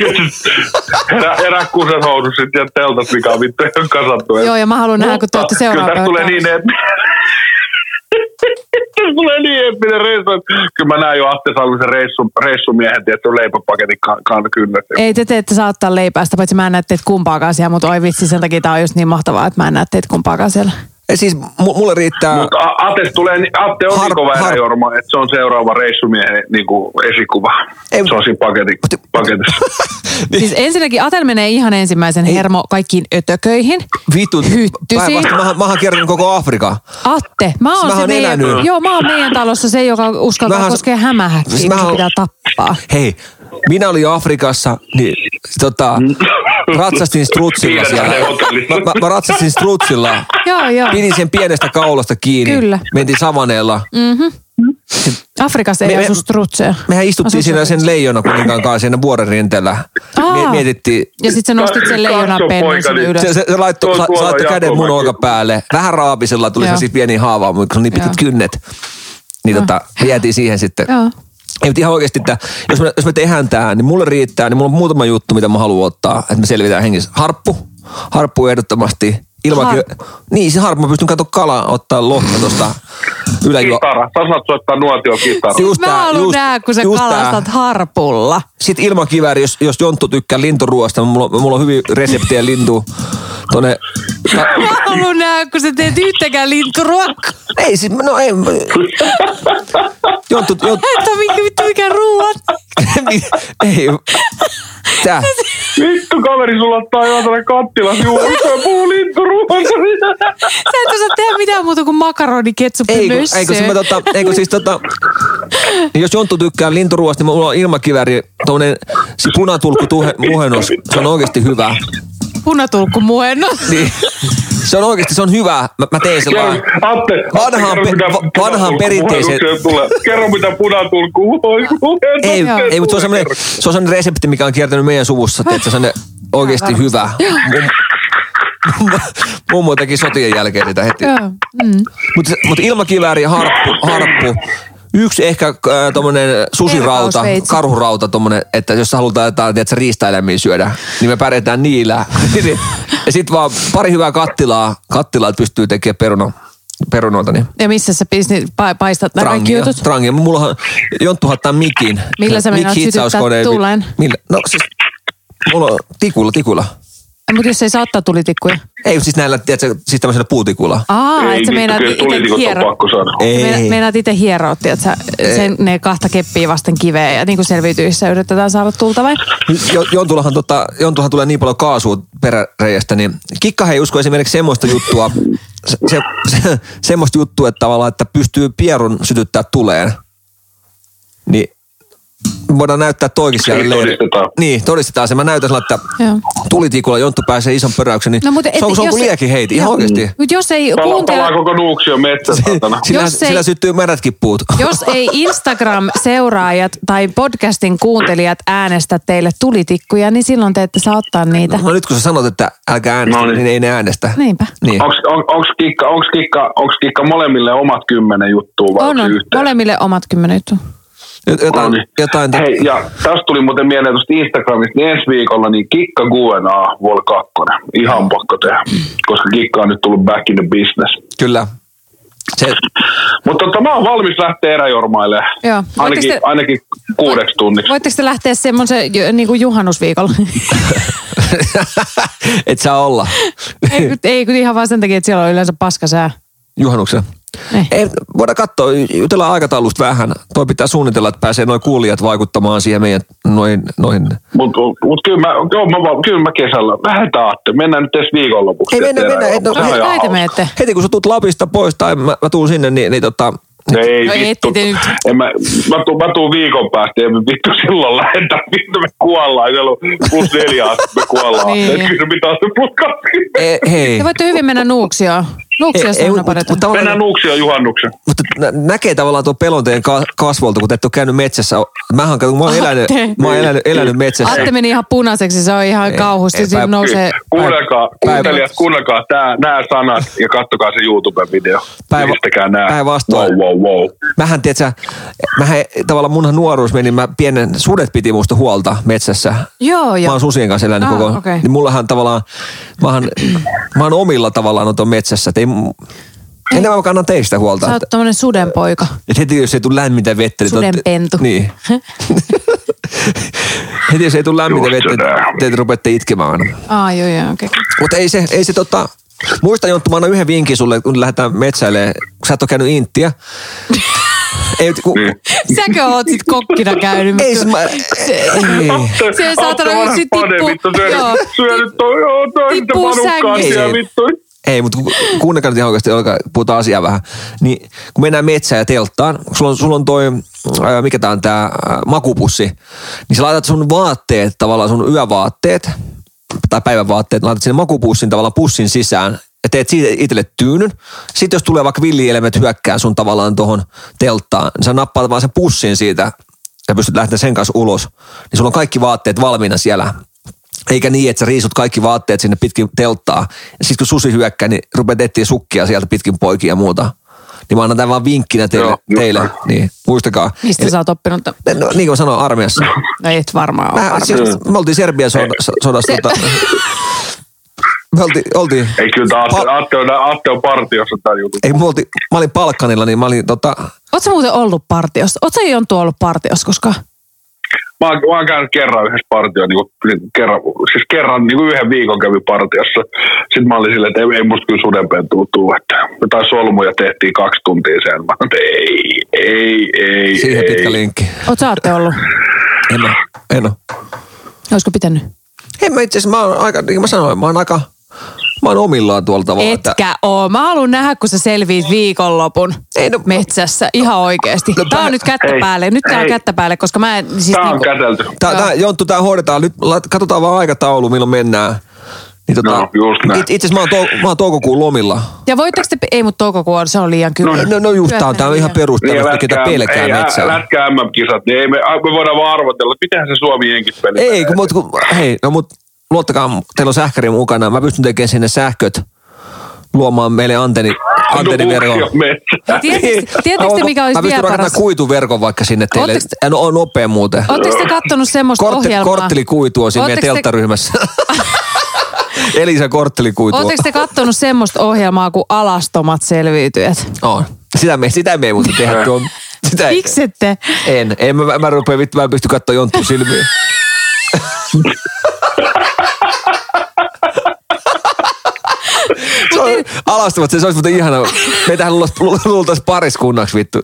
Erä, erä kusen housut sit ja teltat, mikä on vittu ihan kasattu. Joo, ja mä haluan nähdä, kun te olette Kyllä seuraava tästä tulee niin, että... Tästä tulee niin eeppinen reissu. Kyllä mä näen jo Atte Salmisen reissu, reissumiehen, tietty leipäpaketin kan, kan kyllä. Ei te teette saa ottaa leipää, sitä paitsi mä en näe teitä kumpaakaan siellä, mutta oi vitsi, sen takia tää on just niin mahtavaa, että mä en näe teitä kumpaakaan siellä. Ja siis mu- mulle riittää... Mutta Atte, tulee, Atte on Har- niin kova har- Jorma, että se on seuraava reissumiehen niin kuin esikuva. Ei- se on siinä paketin, paketissa. (laughs) Siis ensinnäkin Atel menee ihan ensimmäisen hermo kaikkiin ötököihin. Vittu, Hyttysiin. päinvastoin mä, mä oon kiertänyt koko Afrikan. Atte, mä oon Mä se meidän, elänyt. joo, mä oon meidän talossa se, joka uskaltaa Mähän- koskea hämähäkkiä, Siis pitää tappaa. Hei, minä olin Afrikassa, niin tota, ratsastin strutsilla siellä. Mä, mä, mä ratsastin strutsilla. Joo, joo. Pidin sen pienestä kaulasta kiinni. Kyllä. Mentiin savaneella. Afrikassa ei Me- me- asu strutseja. Mehän istuttiin Asu siinä se- sen leijona kuninkaan kanssa siinä vuoren rinteellä. Aa. Mie- Mietittiin. Ja sit sä nostit sen leijonan Katso, pennun sinne niin- ylös. Se, se, se laittoi, laittoi käden mun olkapäälle. Vähän raapisella tuli se siis pieni haava, mutta kun se on niin pitkät kynnet. Niin tota, vietiin siihen sitten. Joo. Ei, mutta ihan oikeasti, että jos me, jos me tehdään tämä, niin mulle riittää, niin mulla on muutama juttu, mitä mä haluan ottaa, että me selvitään hengissä. Harppu. Harppu ehdottomasti. Ilmakin. Niin, se harppu. Mä pystyn katsoa kalaa, ottaa lohta tuosta yläjuo. Kitara. Sä saat soittaa nuotio kitara. Just Mä haluan just- nähdä, kun sä just tää. kalastat harpulla. Sitten ilmakivääri, jos, jos Jonttu tykkää linturuoasta, mulla, on- mulla on hyvin reseptejä lintu tonne... Mä haluan nähdä, kun sä teet yhtäkään linturuokkaa. Ei siis, no ei. Jonttu, Jonttu, Että mikä, vittu mikä ruuat. (laughs) ei. Tää. Vittu kaveri, sulla ottaa jo tänne kattilas juuri, kun puhuu linturuoasta. Sä et osaa tehdä mitään muuta kuin makaroni, ketsup ja Ei kun, nössö. ei kun, siis mä tota, ei kun siis tota, (laughs) niin jos Jonttu tykkää linturuoasta, niin mulla on ilmakivääri, tommonen se punatulkku tuhe, (laughs) muhennos, se on oikeasti hyvä. Punatulkku muennos. (laughs) Niin, se on oikeasti, se on hyvä. Mä, mä tein sen vaan. Atte, Vanhaan Atte, pe- kerro, mitä va- vanhaan perinteiseen- Tulee. Kerro mitä punatulkku Ei, ei mutta se on semmoinen, se on semmoinen resepti, mikä on kiertänyt meidän suvussa, että se on oikeasti hyvä. Mum- Mummo teki sotien jälkeen sitä heti. Mm. Mutta mut ilmakivääri ja harppu, harppu. Yksi ehkä äh, tommonen susirauta, karhurauta tommonen, että jos halutaan jotain tiedätkö, riistaeläimiä syödä, niin me pärjätään niillä. (laughs) ja sitten vaan pari hyvää kattilaa, kattilaa, että pystyy tekemään peruna, perunoita. Niin. Ja missä sä pistit, pa- paistat nämä kaikki jutut? trangia. Mullahan Jonttu hattaa mikin. Millä sä meinaat Mic sytyttää tulen? Millä? No siis, mulla on tikulla, tikulla. Mutta jos ei saa ottaa tulitikkuja. Ei siis näillä, tiedätkö, siis tämmöisellä puutikulla. Aa, Ei et sä meinaat kyllä itse tulitikot on hiero. pakko saada. Ei. Meina- Meinaat itse hieroa, että sä sen, ne kahta keppiä vasten kiveä ja niin kuin selviytyissä yritetään saada tulta vai? Jo, Jontullahan, tota, Jontullahan tulee niin paljon kaasua peräreiästä, niin Kikka ei usko esimerkiksi semmoista juttua, se, se, se, (laughs) semmoista juttua, että tavallaan, että pystyy pierun sytyttää tuleen. Niin voidaan näyttää toikin siellä Eli leiri- todistetaan. Niin, todistetaan se. Mä näytän sillä, että Joo. tulitikulla Jonttu pääsee ison pöräyksen, niin No, mutta et- se on, se on kuin liekin heiti, ihan Joo. oikeasti. Mutta jos ei Palaa, kuuntele... palaa koko Nuuksio metsä, (laughs) saatana. Sillä, Jos ei- sillä syttyy märätkin puut. Jos ei Instagram-seuraajat tai podcastin kuuntelijat äänestä teille tulitikkuja, niin silloin te ette saa ottaa niitä. No nyt kun sä sanot, että älkää äänestä, No niin. niin ei ne äänestä. Niinpä. Niin. Onks, on, onks, kikka, onks, kikka, onks kikka molemmille omat kymmenen juttua vai On, on. yhteen? Molemmille omat kymmenen juttua. Jotain, No niin. jotain Hei, ja tästä tuli muuten mieleen tuosta Instagramista, niin ensi viikolla niin Kikka Guena Vol 2. Ihan pakko tehdä, koska Kikka on nyt tullut back in the business. kyllä. Se, Mutta tota, mä oon valmis lähteä eräjormaille. Joo. Ainakin, te- ainakin kuudeksi tunniksi. Voitteko te lähteä semmoisen niin kuin juhannusviikolla? (laughs) et saa olla ei, kun- ei kun ihan vaan sen takia, että siellä on yleensä paskasää. juhannuksen. Niin. Ei, voidaan katsoa, jutellaan aikataulusta vähän. Toi pitää suunnitella, että pääsee noin kuulijat vaikuttamaan siihen meidän noin, noihin. Mutta mut kyllä, mä, joo, mä, vaan- kyllä mä kesällä. Lähdetään Atte. Mennään nyt edes viikonlopuksi. Ei mennä, mennä, et- no, on hauska. menette. Heti kun sä tulet Lapista pois tai mä, mä tuun sinne, niin, niin tota, Ei No vittu. ette te nyt. En mä, mä, tuun, mä tuun viikon päästä, ei vittu silloin lähdetä, vittu me kuollaan. Siellä on plus neljä astetta, me kuollaan. Niin. Kyllä pitää se putkasti. e, hei. Te voitte hyvin mennä Nuuksioon. Nuuksiossa Ei, on ei, aina mut- paljon. mut tavallaan- Mennään Nuuksia juhannuksen. Mutta nä- näkee tavallaan tuon pelonteen ka- kasvolta, kun te ette ole käynyt metsässä. Mähän, mä oon elänyt, mä oon elänyt, elänyt metsässä. Atte meni ihan punaiseksi, se on ihan kauhusti. Siinä päivä- nousee... Kuunnelkaa, kuuntelijat, kuunnelkaa tää, nämä sanat ja kattokaa se YouTube-video. Päivä- päinvastoin. Wow, wow, wow. Mähän, tiedätkö, mähän tavallaan munhan nuoruus meni, mä pienen, sudet piti musta huolta metsässä. Joo, Mä joo. oon susien kanssa elänyt Ah, koko, okei. niin mullahan tavallaan, mä oon, mä oon omilla tavallaan on metsässä. Et ei, enemmän mä kannan teistä huolta. Sä oot Että, tommonen sudenpoika. et heti jos ei tule lämmintä vettä, niin... te Sudenpentu. Niin. (laughs) heti jos ei tule lämmintä Just vettä, näin. niin te rupeatte itkemään. Aa, joo, joo, okei. Mutta ei se, ei se tota... Muista Jonttu, mä annan yhden vinkin sulle, kun lähdetään metsäilemään, kun sä et ole käynyt Intiä. ei, kun, Niin. Säkö oot sit kokkina käynyt? ei se, mä, ei. Se saatana yksi tippu- joo. syönyt toi, joo, toi Tippuu sängystä. vittu. Ei, mutta ku- kuunnelkaa nyt ihan oikeasti, olkaa- puhutaan asiaa vähän. Niin kun mennään metsään ja telttaan, kun sulla on, sulla on toi, ää, mikä tää on tää ää, makupussi, niin sä laitat sun vaatteet, tavallaan sun yövaatteet, tai päivävaatteet, laitat sinne makupussin tavallaan pussin sisään ja teet siitä itselle tyynyn. Sitten jos tulee vaikka villielemet hyökkää sun tavallaan tuohon telttaan, niin sä nappaat vaan sen pussin siitä ja pystyt lähteä sen kanssa ulos. Niin sulla on kaikki vaatteet valmiina siellä. Eikä niin, että sä riisut kaikki vaatteet sinne pitkin telttaa. Ja sitten kun susi hyökkää, niin rupeat etsiä sukkia sieltä pitkin poikia ja muuta. Niin mä annan tämän vaan vinkkinä teille. Joo, teille. Niin, muistakaa. Mistä sä oot oppinut? tämän? No, niin kuin mä sanoin, armeijassa. No et varmaan ole. Mä, varmaan. siis, me oltiin Serbian sodassa. sodassa tota, me oltiin, oltiin Ei kyllä tää Atte, Pa- Atte, on, Atte on partiossa tää juttu. ei, me oltiin, mä olin Palkkanilla, niin mä olin tota, Oot sä muuten ollut partiossa? Oot sä Jonttu ollut partiossa koska? Mä oon, mä oon käynyt kerran yhdessä partiossa, niin kuin, kerran, siis kerran niin kuin yhden viikon kävin partiossa. Sitten mä olin silleen, että ei, ei musta kyllä sudenpentua tuu, että jotain solmuja tehtiin kaksi tuntia sen. Mä että ei, ei, ei, siihen ei. pitkä linkki. Oot sä Atte ollut? En ole, en ole. Olisiko pitänyt? Hei mä itse asiassa, mä oon aika, niin kuin mä sanoin, mä oon aika, mä oon omillaan tuolla tavalla. että- Etkä oo. Mä haluan nähdä, kun sä selviit viikonlopun Ei, no- metsässä. Ihan oikeesti. No, Tää on nyt kättä Hei, päälle. Nyt tää on kättä päälle, koska mä en... Siis Tää on niinku, kätelty. Tää, Joo. tää, Jonttu, tää hoidetaan. Nyt katsotaan vaan aikataulu, milloin mennään. Niin tota, No, just näin. it, itse asiassa mä oon, mä oon toukokuun lomilla. ja voitteko te... Ei, mutta toukokuun on- se on liian kyllä. No, no just tää on, tää on ihan perus Niin, tämmöistä, ketä pelkää ei, metsää. lätkä MM-kisat, niin ei me, me voidaan vaan arvotella, että mitenhän se Suomi jenkit peli. Ei, kun, mut, kun, hei, no mut luottakaa, teillä on sähkäri mukana. Mä pystyn tekemään sinne sähköt, luomaan meille antenni, antenniverkon. Nuuksio metsä. Tiedättekö, tiedättekö mikä olisi Mä pystyn vielä paras? kuituverkon vaikka sinne teille. Ootteko En ole nopea muuten. Oletteko te kattonut semmoista Kortti, ohjelmaa? korttelikuitu on siinä meidän Ootteko te- telttaryhmässä. (laughs) Elisa korttelikuitu. on. Oletteko te kattonut semmoista ohjelmaa kuin Alastomat selviytyjät? On. Sitä me, sitä me ei muuten tehdä. (laughs) Tuon, sitä ei. Miksi ette? En. en mä, mä, rupea vittu, mä en pysty katsoa jontun silmiin. (laughs) on, alastavat, se, se olisi muuten ihana. Meitähän luultaisiin pariskunnaksi vittu.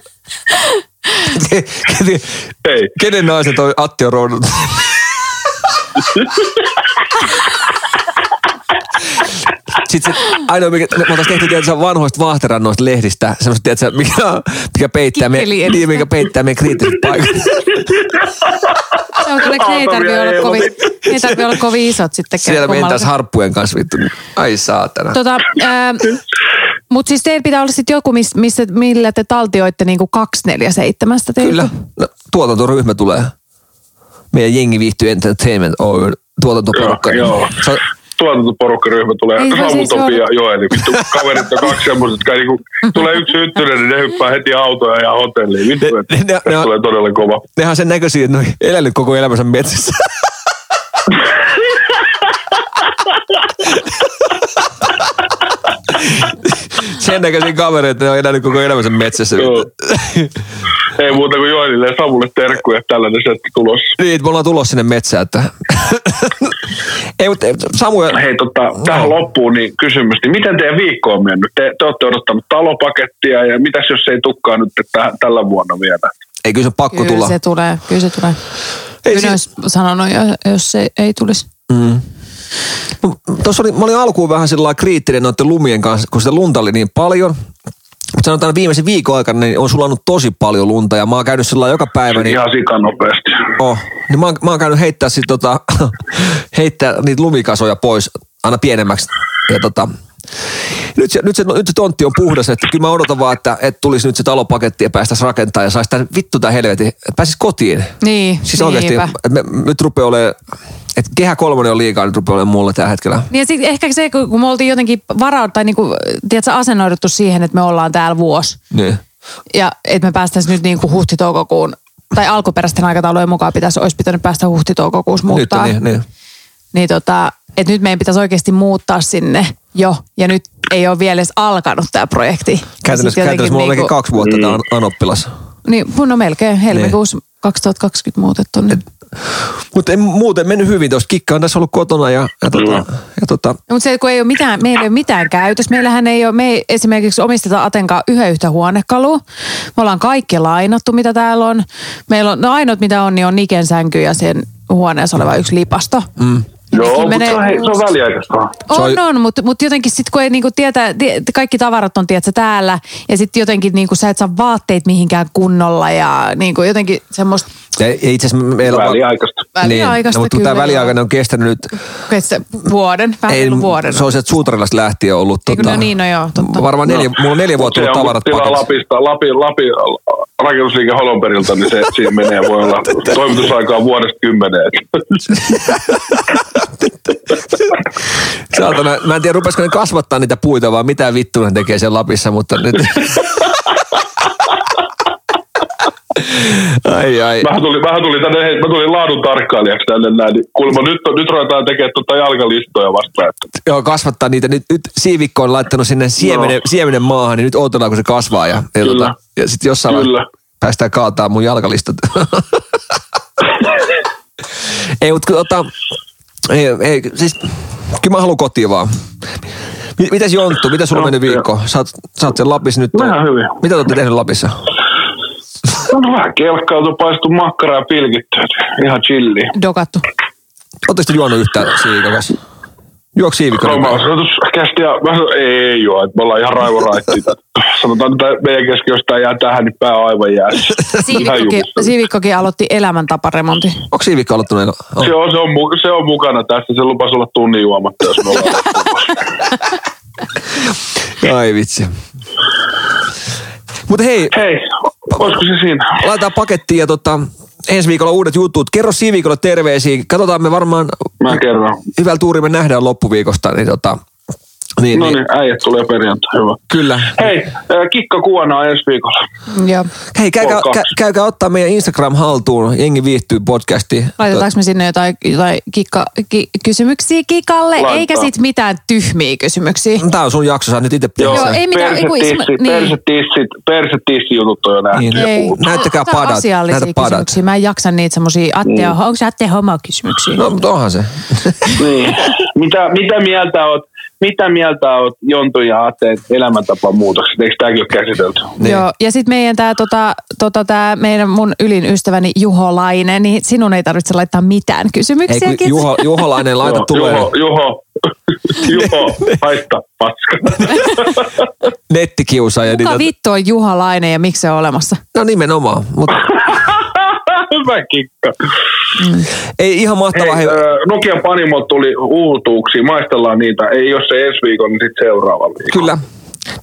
Kenen, naiset on Atti on roudut? (laughs) Sitten se ainoa, mikä, me oltaisiin tehty tietysti vanhoista vaahterannoista lehdistä, semmoista, tiedätkö, mikä, mikä peittää, me, Kikkeli niin, mikä peittää meidän kriittiset paikat. Se on kyllä, ne ei tarvi Aatamia olla kovin, ei tarvi olla kovin isot sitten. Siellä mentäisiin harppujen kanssa vittu. Ai saatana. Tota, ää, mutta siis teillä pitää olla sitten joku, miss, missä, millä te taltioitte niinku 247. teiltä. Kyllä. No, tuotantoryhmä tulee. Meidän jengi viihtyy Entertainment Oy tuotantoporukka. Joo, joo. Tuotantoporukkaryhmä tulee. Ei se Samu, siis ja Joeli. Vittu, kaverit on kaksi semmoista, jotka niinku, tulee yksi hyttynen, niin ne hyppää heti autoja ja hotelliin. Vittu, Ne- että ne- ne- ne on- tulee todella kova. nehän on sen näköisiä, että ne on elänyt koko elämänsä metsässä. (laughs) sen näköisiä kavereita, että ne on elänyt koko elämänsä metsässä. Joo. (laughs) Ei muuta kuin Joelille ja Samulle terkkuja, että tällainen setti tulossa. niin, että me ollaan tulossa sinne metsään. Että... (laughs) Ei, mutta Samuel, Hei, tota, tähän loppuun niin kysymys, niin miten teidän viikko on mennyt? Te, te olette odottanut talopakettia ja mitäs jos ei tukkaa nyt että tällä vuonna vielä? ei kyllä se on pakko Kyllä tulla. se tulee, kyllä se tulee. Ei Kyllä si- ne olisi sanonut, jo, jos se ei tulisi. Tuossa oli, mä olin alkuun vähän sillä lailla kriittinen noiden lumien kanssa, kun sitä lunta oli niin paljon. Mutta sanotaan, että viimeisen viikon aikana niin on sulanut tosi paljon lunta ja mä oon käynyt sillä joka päivä. Niin, Ihan sikan nopeasti. oh, niin mä, oon, mä oon käynyt heittää, sit, tota, (laughs) heittää niitä lumikasoja pois aina pienemmäksi. Ja tota, nyt se, nyt, se, nyt se tontti on puhdas, että kyllä mä odotan vaan, että, että tulisi nyt se talopaketti ja päästäisiin rakentaa ja saisi tämän vittu tää helvetin, että pääsisi kotiin. Niin, Siis oikeasti, niinpä. että me, nyt rupeaa olemaan, että kehä kolmonen on liikaa, nyt rupeaa olemaan mulle tällä hetkellä. Niin ja sit ehkä se, kun kun me oltiin jotenkin varauduttu tai niinku, tiedätkö, asennoiduttu siihen, että me ollaan täällä vuosi. Niin. Ja että me päästäisiin nyt niinku huhti-toukokuun, tai alkuperäisten aikataulujen mukaan pitäisi, olisi pitänyt päästä huhti-toukokuussa Nyt muuttaa. on niin, niin. niin tota, että nyt meidän pitäisi oikeasti muuttaa sinne jo. Ja nyt ei ole vielä edes alkanut tämä projekti. Käytännössä, käytännössä mulla niinku- kaksi vuotta mm. tämä Anoppilas. Niin, no melkein helmikuussa 2020 muutettu. Niin. Mutta muuten mennyt hyvin tuossa. Kikka on tässä ollut kotona ja, ja, tota, ja tota, Mutta se, kun ei ole mitään, meillä ei ole mitään käytössä. Meillähän ei ole, me ei esimerkiksi omisteta Atenkaan yhden yhtä huonekalua. Me ollaan kaikki lainattu, mitä täällä on. Meillä on, no ainoat mitä on, niin on Niken sänky ja sen huoneessa oleva yksi lipasto. Mm. Joo, mutta se on, hei, se on väliaikaista. On- On, mutta, mutta jotenkin sitten kun ei niinku tietää, tie, kaikki tavarat on tiedätkö, täällä ja sitten jotenkin niinku sä et saa vaatteet mihinkään kunnolla ja niinku jotenkin semmoista ja, ja itse asiassa meillä on... Väliaikaista. väliaikaista niin, mutta kyllä. tämä väliaikainen on kestänyt nyt... Kestä vuoden, vähän Ei, vuoden. se on sieltä Suutarilasta lähtien ollut. Eikö, no niin, no joo, totta. Varmaan neljä, mulla on neljä vuotta ollut tavarat paketissa. Lapista, Lapi, Lapi, rakennusliike Holonperilta, niin se siinä menee, voi olla toimitusaikaa vuodesta kymmeneen. Saatana, mä en tiedä, rupesiko ne kasvattaa niitä puita, vaan mitä vittua ne tekee siellä Lapissa, mutta nyt... (laughs) ai ai. Vähän tuli, vähän tuli tänne, hei, mä tulin laadun tarkkailijaksi tänne näin, niin kuulemma nyt, nyt ruvetaan tekemään tuota jalkalistoja vasta. Että Joo, kasvattaa niitä. Nyt, nyt siivikko on laittanut sinne siemenen, Joo. siemenen maahan, niin nyt odotellaan, kun se kasvaa. Ja, ja, Kyllä. tota, ja sitten jossain Kyllä. päästään kaataa mun jalkalistat. (laughs) ei, mutta tota, ei, ei, siis kyllä mä haluan kotiin vaan. Mi- Mitäs Jonttu, mitä sulla on Joo, mennyt viikko? Sä oot, sä oot siellä Lapissa nyt. Hyvin. Mitä te olette tehnyt Lapissa? On vähän kelkkautu, paistu makkaraa ja pilkitty. että Ihan chilli. Dokattu. Oletteko te juonut yhtään siivikon kanssa? Juoksi siivikko? Romausrotuskästi ja vähän, ei joo, että me ollaan ihan raivoraittiin. Sanotaan, että meidän tää jää tähän, niin pää on aivan jäässä. (laughs) Ihan Siivikkokin. Siivikkokin aloitti elämäntaparemontin. Onko siivikko aloittanut? Oh. Se on, se, on, se on mukana tässä, se lupasi olla tunnin juomatta, jos me ollaan Ai vitsi. Mutta hei, Hei, olisiko se siinä? laitetaan pakettiin ja tota, ensi viikolla uudet jutut. Kerro siiviikolle terveisiä. Katsotaan me varmaan Mä kerron. hyvällä tuuri me nähdään loppuviikosta. Niin tota, niin, No niin, niin, äijät tulee perjantai, hyvä. Kyllä. Hei, äh, kikka kuonaa ensi viikolla. Joo. Hei, käykää, kä, käykää ottaa meidän Instagram haltuun. Jengi viihtyy podcasti. Laitetaanko me sinne jotain, jotain kikka, ki, kysymyksiä kikalle, Laitetaan. eikä sit mitään tyhmiä kysymyksiä. Tää on sun jakso, sä nyt itse Joo, pitäisi. ei mitään, persetissit, niin. persetissit, persetissijutut on jo nähty. Niin. ja Ei. Näyttäkää Otetaan padat, Asiallisia näytä padat. kysymyksiä. Mä en jaksa niitä semmosia, Atte, Mm. onko se Atte homo-kysymyksiä? No, mutta onhan se. Niin. (laughs) Mitä, mitä mieltä oot, mitä mieltä oot Jontu ja Aatteen elämäntapa muutokset? Eikö tämäkin ole käsitelty? Niin. Joo, ja sitten meidän tämä tota, tota, tää meidän mun ylin ystäväni Juho Laine, niin sinun ei tarvitse laittaa mitään Ei, kysymyksiä. kun Juho, Juholainen, (laughs) laita Joo, tulee. Juho, Juho, (laughs) Juho, haista paska. (laughs) Nettikiusaaja. Kuka niin, vittu on Juho Laine ja miksi se on olemassa? no nimenomaan. Mutta Hyvä kikka. ei ihan mahtavaa. Hei, Hei, Nokian Panimot tuli uutuuksia, maistellaan niitä. Ei jos se ensi viikon, niin sitten seuraavalla viikolla. Kyllä.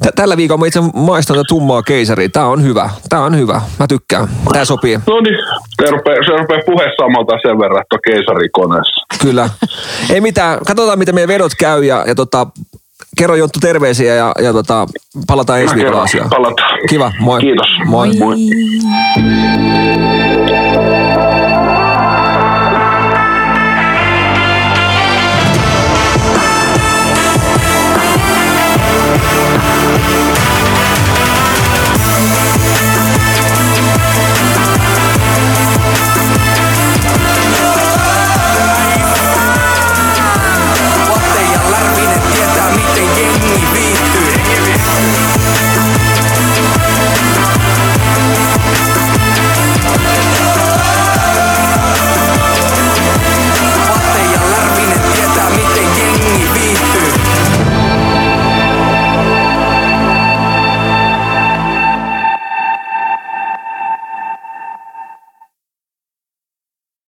Tä- Tällä viikolla mä itse maistan tätä tummaa keisaria. Tää on hyvä. Tää on hyvä. Mä tykkään. Tää sopii. No niin, se rupeaa, se rupeaa puhe samalta sen verran, että on keisarikoneessa. Kyllä. Ei mitään. Katsotaan, miten meidän vedot käy ja, ja tota, kerro Jonttu terveisiä ja, ja tota, palataan ensi viikolla asiaan. palataan. Kiva, moi. Kiitos. Moi. moi.